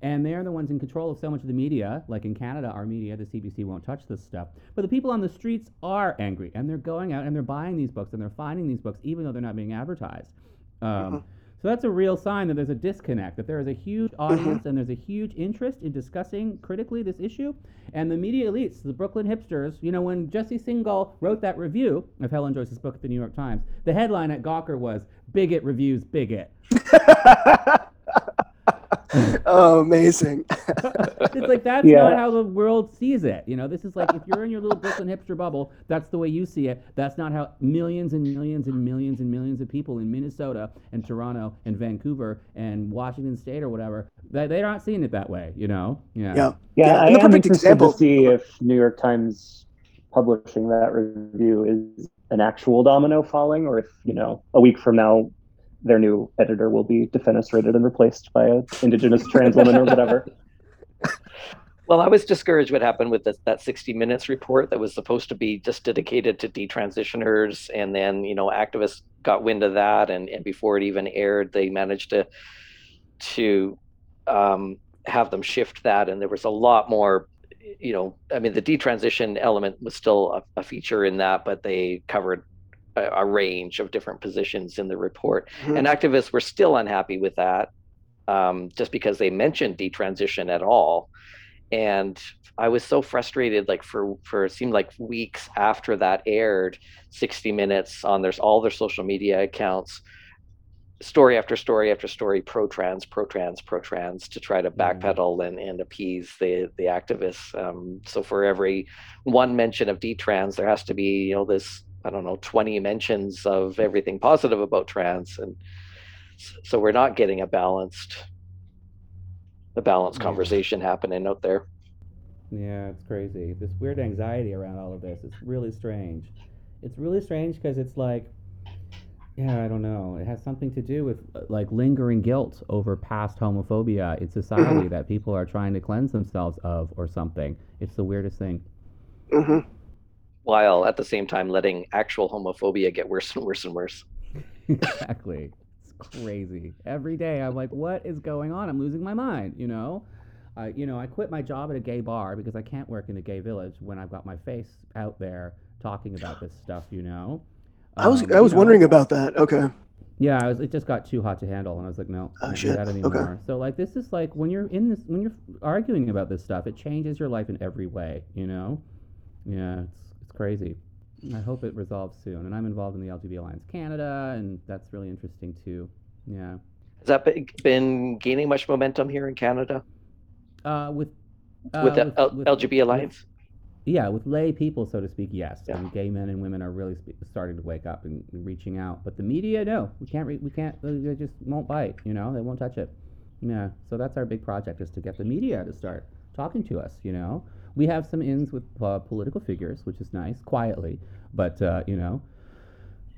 and they're the ones in control of so much of the media. Like in Canada, our media, the CBC won't touch this stuff. But the people on the streets are angry, and they're going out and they're buying these books and they're finding these books, even though they're not being advertised. Um, mm-hmm. So that's a real sign that there's a disconnect, that there is a huge mm-hmm. audience and there's a huge interest in discussing critically this issue. And the media elites, the Brooklyn hipsters, you know, when Jesse Singal wrote that review of Helen Joyce's book at the New York Times, the headline at Gawker was "Bigot reviews bigot." oh, amazing. it's like that's yeah. not how the world sees it. You know, this is like if you're in your little Brooklyn hipster bubble, that's the way you see it. That's not how millions and millions and millions and millions of people in Minnesota and Toronto and Vancouver and Washington State or whatever, they, they're not seeing it that way, you know? Yeah. Yeah. Yeah. yeah I am interested example. to see if New York Times publishing that review is an actual domino falling or if, you know, a week from now their new editor will be defenestrated and replaced by an indigenous trans woman or whatever. Well, I was discouraged what happened with that 60 Minutes report that was supposed to be just dedicated to detransitioners. And then, you know, activists got wind of that. And, and before it even aired, they managed to, to um, have them shift that. And there was a lot more, you know, I mean, the detransition element was still a, a feature in that, but they covered a, a range of different positions in the report. Mm-hmm. And activists were still unhappy with that um, just because they mentioned detransition at all. And I was so frustrated, like for for it seemed like weeks after that aired, 60 minutes on there's all their social media accounts, story after story after story, pro trans, pro trans, pro trans, to try to mm-hmm. backpedal and, and appease the the activists. Um, so for every one mention of detrans, there has to be you know this I don't know, 20 mentions of everything positive about trans. And so we're not getting a balanced, a balanced yeah. conversation happening out there. Yeah, it's crazy. This weird anxiety around all of this. It's really strange. It's really strange because it's like, yeah, I don't know. It has something to do with uh, like lingering guilt over past homophobia in society mm-hmm. that people are trying to cleanse themselves of or something. It's the weirdest thing. Mm-hmm while at the same time letting actual homophobia get worse and worse and worse. exactly. It's crazy. Every day I'm like, what is going on? I'm losing my mind, you know? Uh, you know, I quit my job at a gay bar because I can't work in a gay village when I've got my face out there talking about this stuff, you know? Um, I was I was know, wondering about that. Okay. Yeah, I was, it just got too hot to handle, and I was like, no, oh, can't shit. do that anymore. Okay. So like, this is like when you're in this, when you're arguing about this stuff, it changes your life in every way, you know? Yeah, it's crazy. I hope it resolves soon. And I'm involved in the LGB Alliance Canada, and that's really interesting too. Yeah. Has that been- gaining much momentum here in Canada Uh, with with uh, the L- with- LGBT Alliance? yeah, with lay people, so to speak, yes. Yeah. And gay men and women are really spe- starting to wake up and, and reaching out. But the media, no, we can't. Re- we can't. They they just won't bite. You know, they won't touch it. Yeah. So that's our big project is to get the media to start talking to us. You know, we have some ins with uh, political figures, which is nice, quietly, but uh, you know,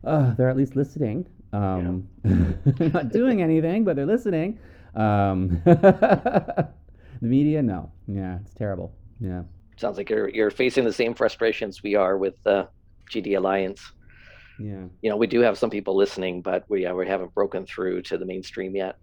uh, they're at least listening. Um, they're not doing anything, but they're listening. Um, the media, no. Yeah, it's terrible. Yeah. Sounds like you're you're facing the same frustrations we are with the GD Alliance. Yeah. You know, we do have some people listening, but we uh, we haven't broken through to the mainstream yet.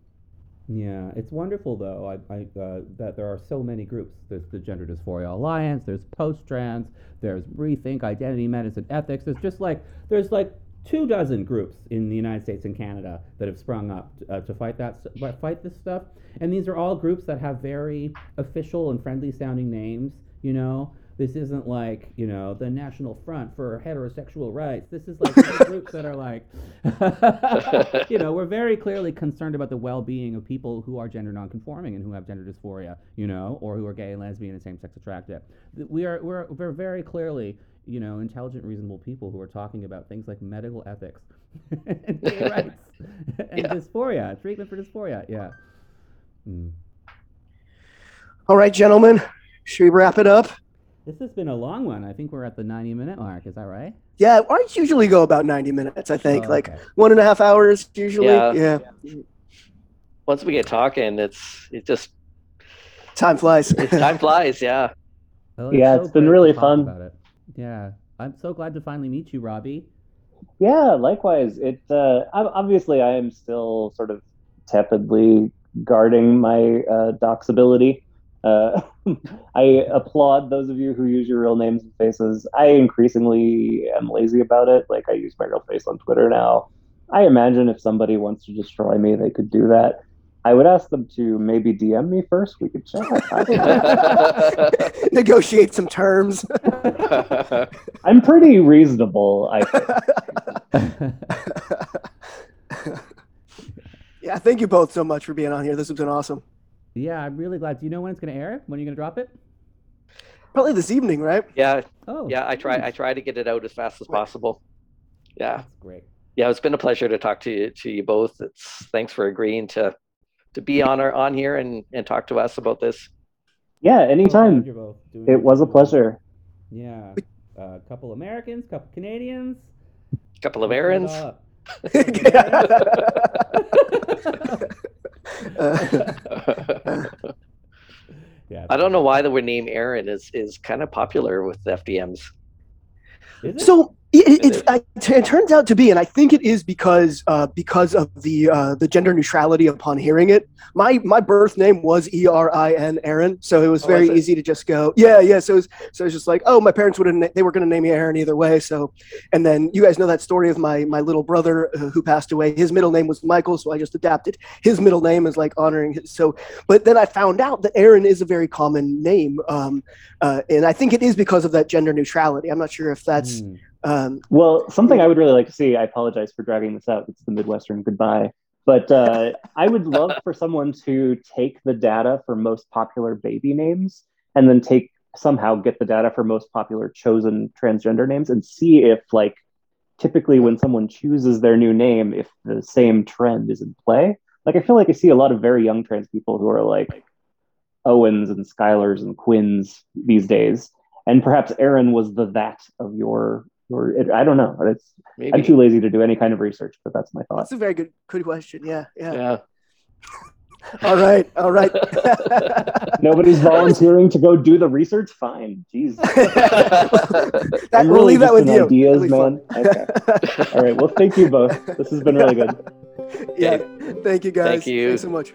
Yeah, it's wonderful though. I, I uh, that there are so many groups. There's the Gender Dysphoria Alliance. There's Post Trans. There's Rethink Identity Medicine Ethics. There's just like there's like two dozen groups in the United States and Canada that have sprung up uh, to fight that fight this stuff. And these are all groups that have very official and friendly sounding names. You know, this isn't like you know the National Front for Heterosexual Rights. This is like groups that are like, you know, we're very clearly concerned about the well-being of people who are gender nonconforming and who have gender dysphoria, you know, or who are gay and lesbian and same-sex attracted. We are we're, we're very clearly, you know, intelligent, reasonable people who are talking about things like medical ethics and gay rights and Yeah. dysphoria, treatment for dysphoria. Yeah. Mm. All right, gentlemen, should we wrap it up? This has been a long one. I think we're at the 90-minute mark. Is that right? Yeah, ours usually go about 90 minutes, I think. Oh, like okay. one and a half hours usually. Yeah. yeah. Once we get talking, it's it just Time flies. it's, time flies. Yeah. Oh, Yeah, so it's been really fun. About it. Yeah, I'm so glad to finally meet you, Robbie. Yeah, likewise. It uh, obviously I am still sort of tepidly guarding my uh, doxability. Uh, I applaud those of you who use your real names and faces. I increasingly am lazy about it. Like I use my real face on Twitter now. I imagine if somebody wants to destroy me, they could do that. I would ask them to maybe DM me first. We could chat. I don't know. Negotiate some terms. I'm pretty reasonable. I think. yeah, thank you both so much for being on here. This has been awesome. Yeah, I'm really glad. Do you know when it's going to air? When are you going to drop it? Probably this evening, right? yeah. Oh, Yeah. I try. I try to get it out as fast as possible. Yeah. That's great. Yeah. It's been a pleasure to talk to you to you both. It's thanks for agreeing to to be on our on here and and talk to us about this. Yeah, anytime. you're both doing It was a you're pleasure. Yeah, a couple Americans, couple Canadians. Couple of Let's errands. yeah, I don't know why the word name Aaron is is kind of popular with FTMs. Is so it, it, It I- it turns out to be, and I think it is because uh, because of the uh, the gender neutrality upon hearing it. My my birth name was E R I N Aaron, so it was Oh, very easy to just go, yeah, yeah. So it was, so it's just like, oh, my parents would have they were going to name me Aaron either way. So, and then you guys know that story of my my little brother uh, who passed away. His middle name was Michael, so I just adapted his middle name as like honoring his. So, but then I found out that Aaron is a very common name, um, uh, and I think it is because of that gender neutrality. I'm not sure if that's Hmm. Um, Well, something I would really like to see, I apologize for dragging this out. It's the Midwestern goodbye. But uh, I would love for someone to take the data for most popular baby names and then take somehow get the data for most popular chosen transgender names and see if, like, typically when someone chooses their new name, if the same trend is in play. Like, I feel like I see a lot of very young trans people who are like Owens and Skylers and Quins these days. And perhaps Aaron was the that of your or it, I don't know. It's Maybe. I'm too lazy to do any kind of research, but that's my thought. that's a very good good question. Yeah, yeah. yeah. All right, all right. Nobody's volunteering to go do the research. Fine, jeez. that, I'm we'll really leave that just with an you. ideas man. fun. All right. Well, thank you both. This has been really good. yeah, thank you guys. Thank you. Thanks so much.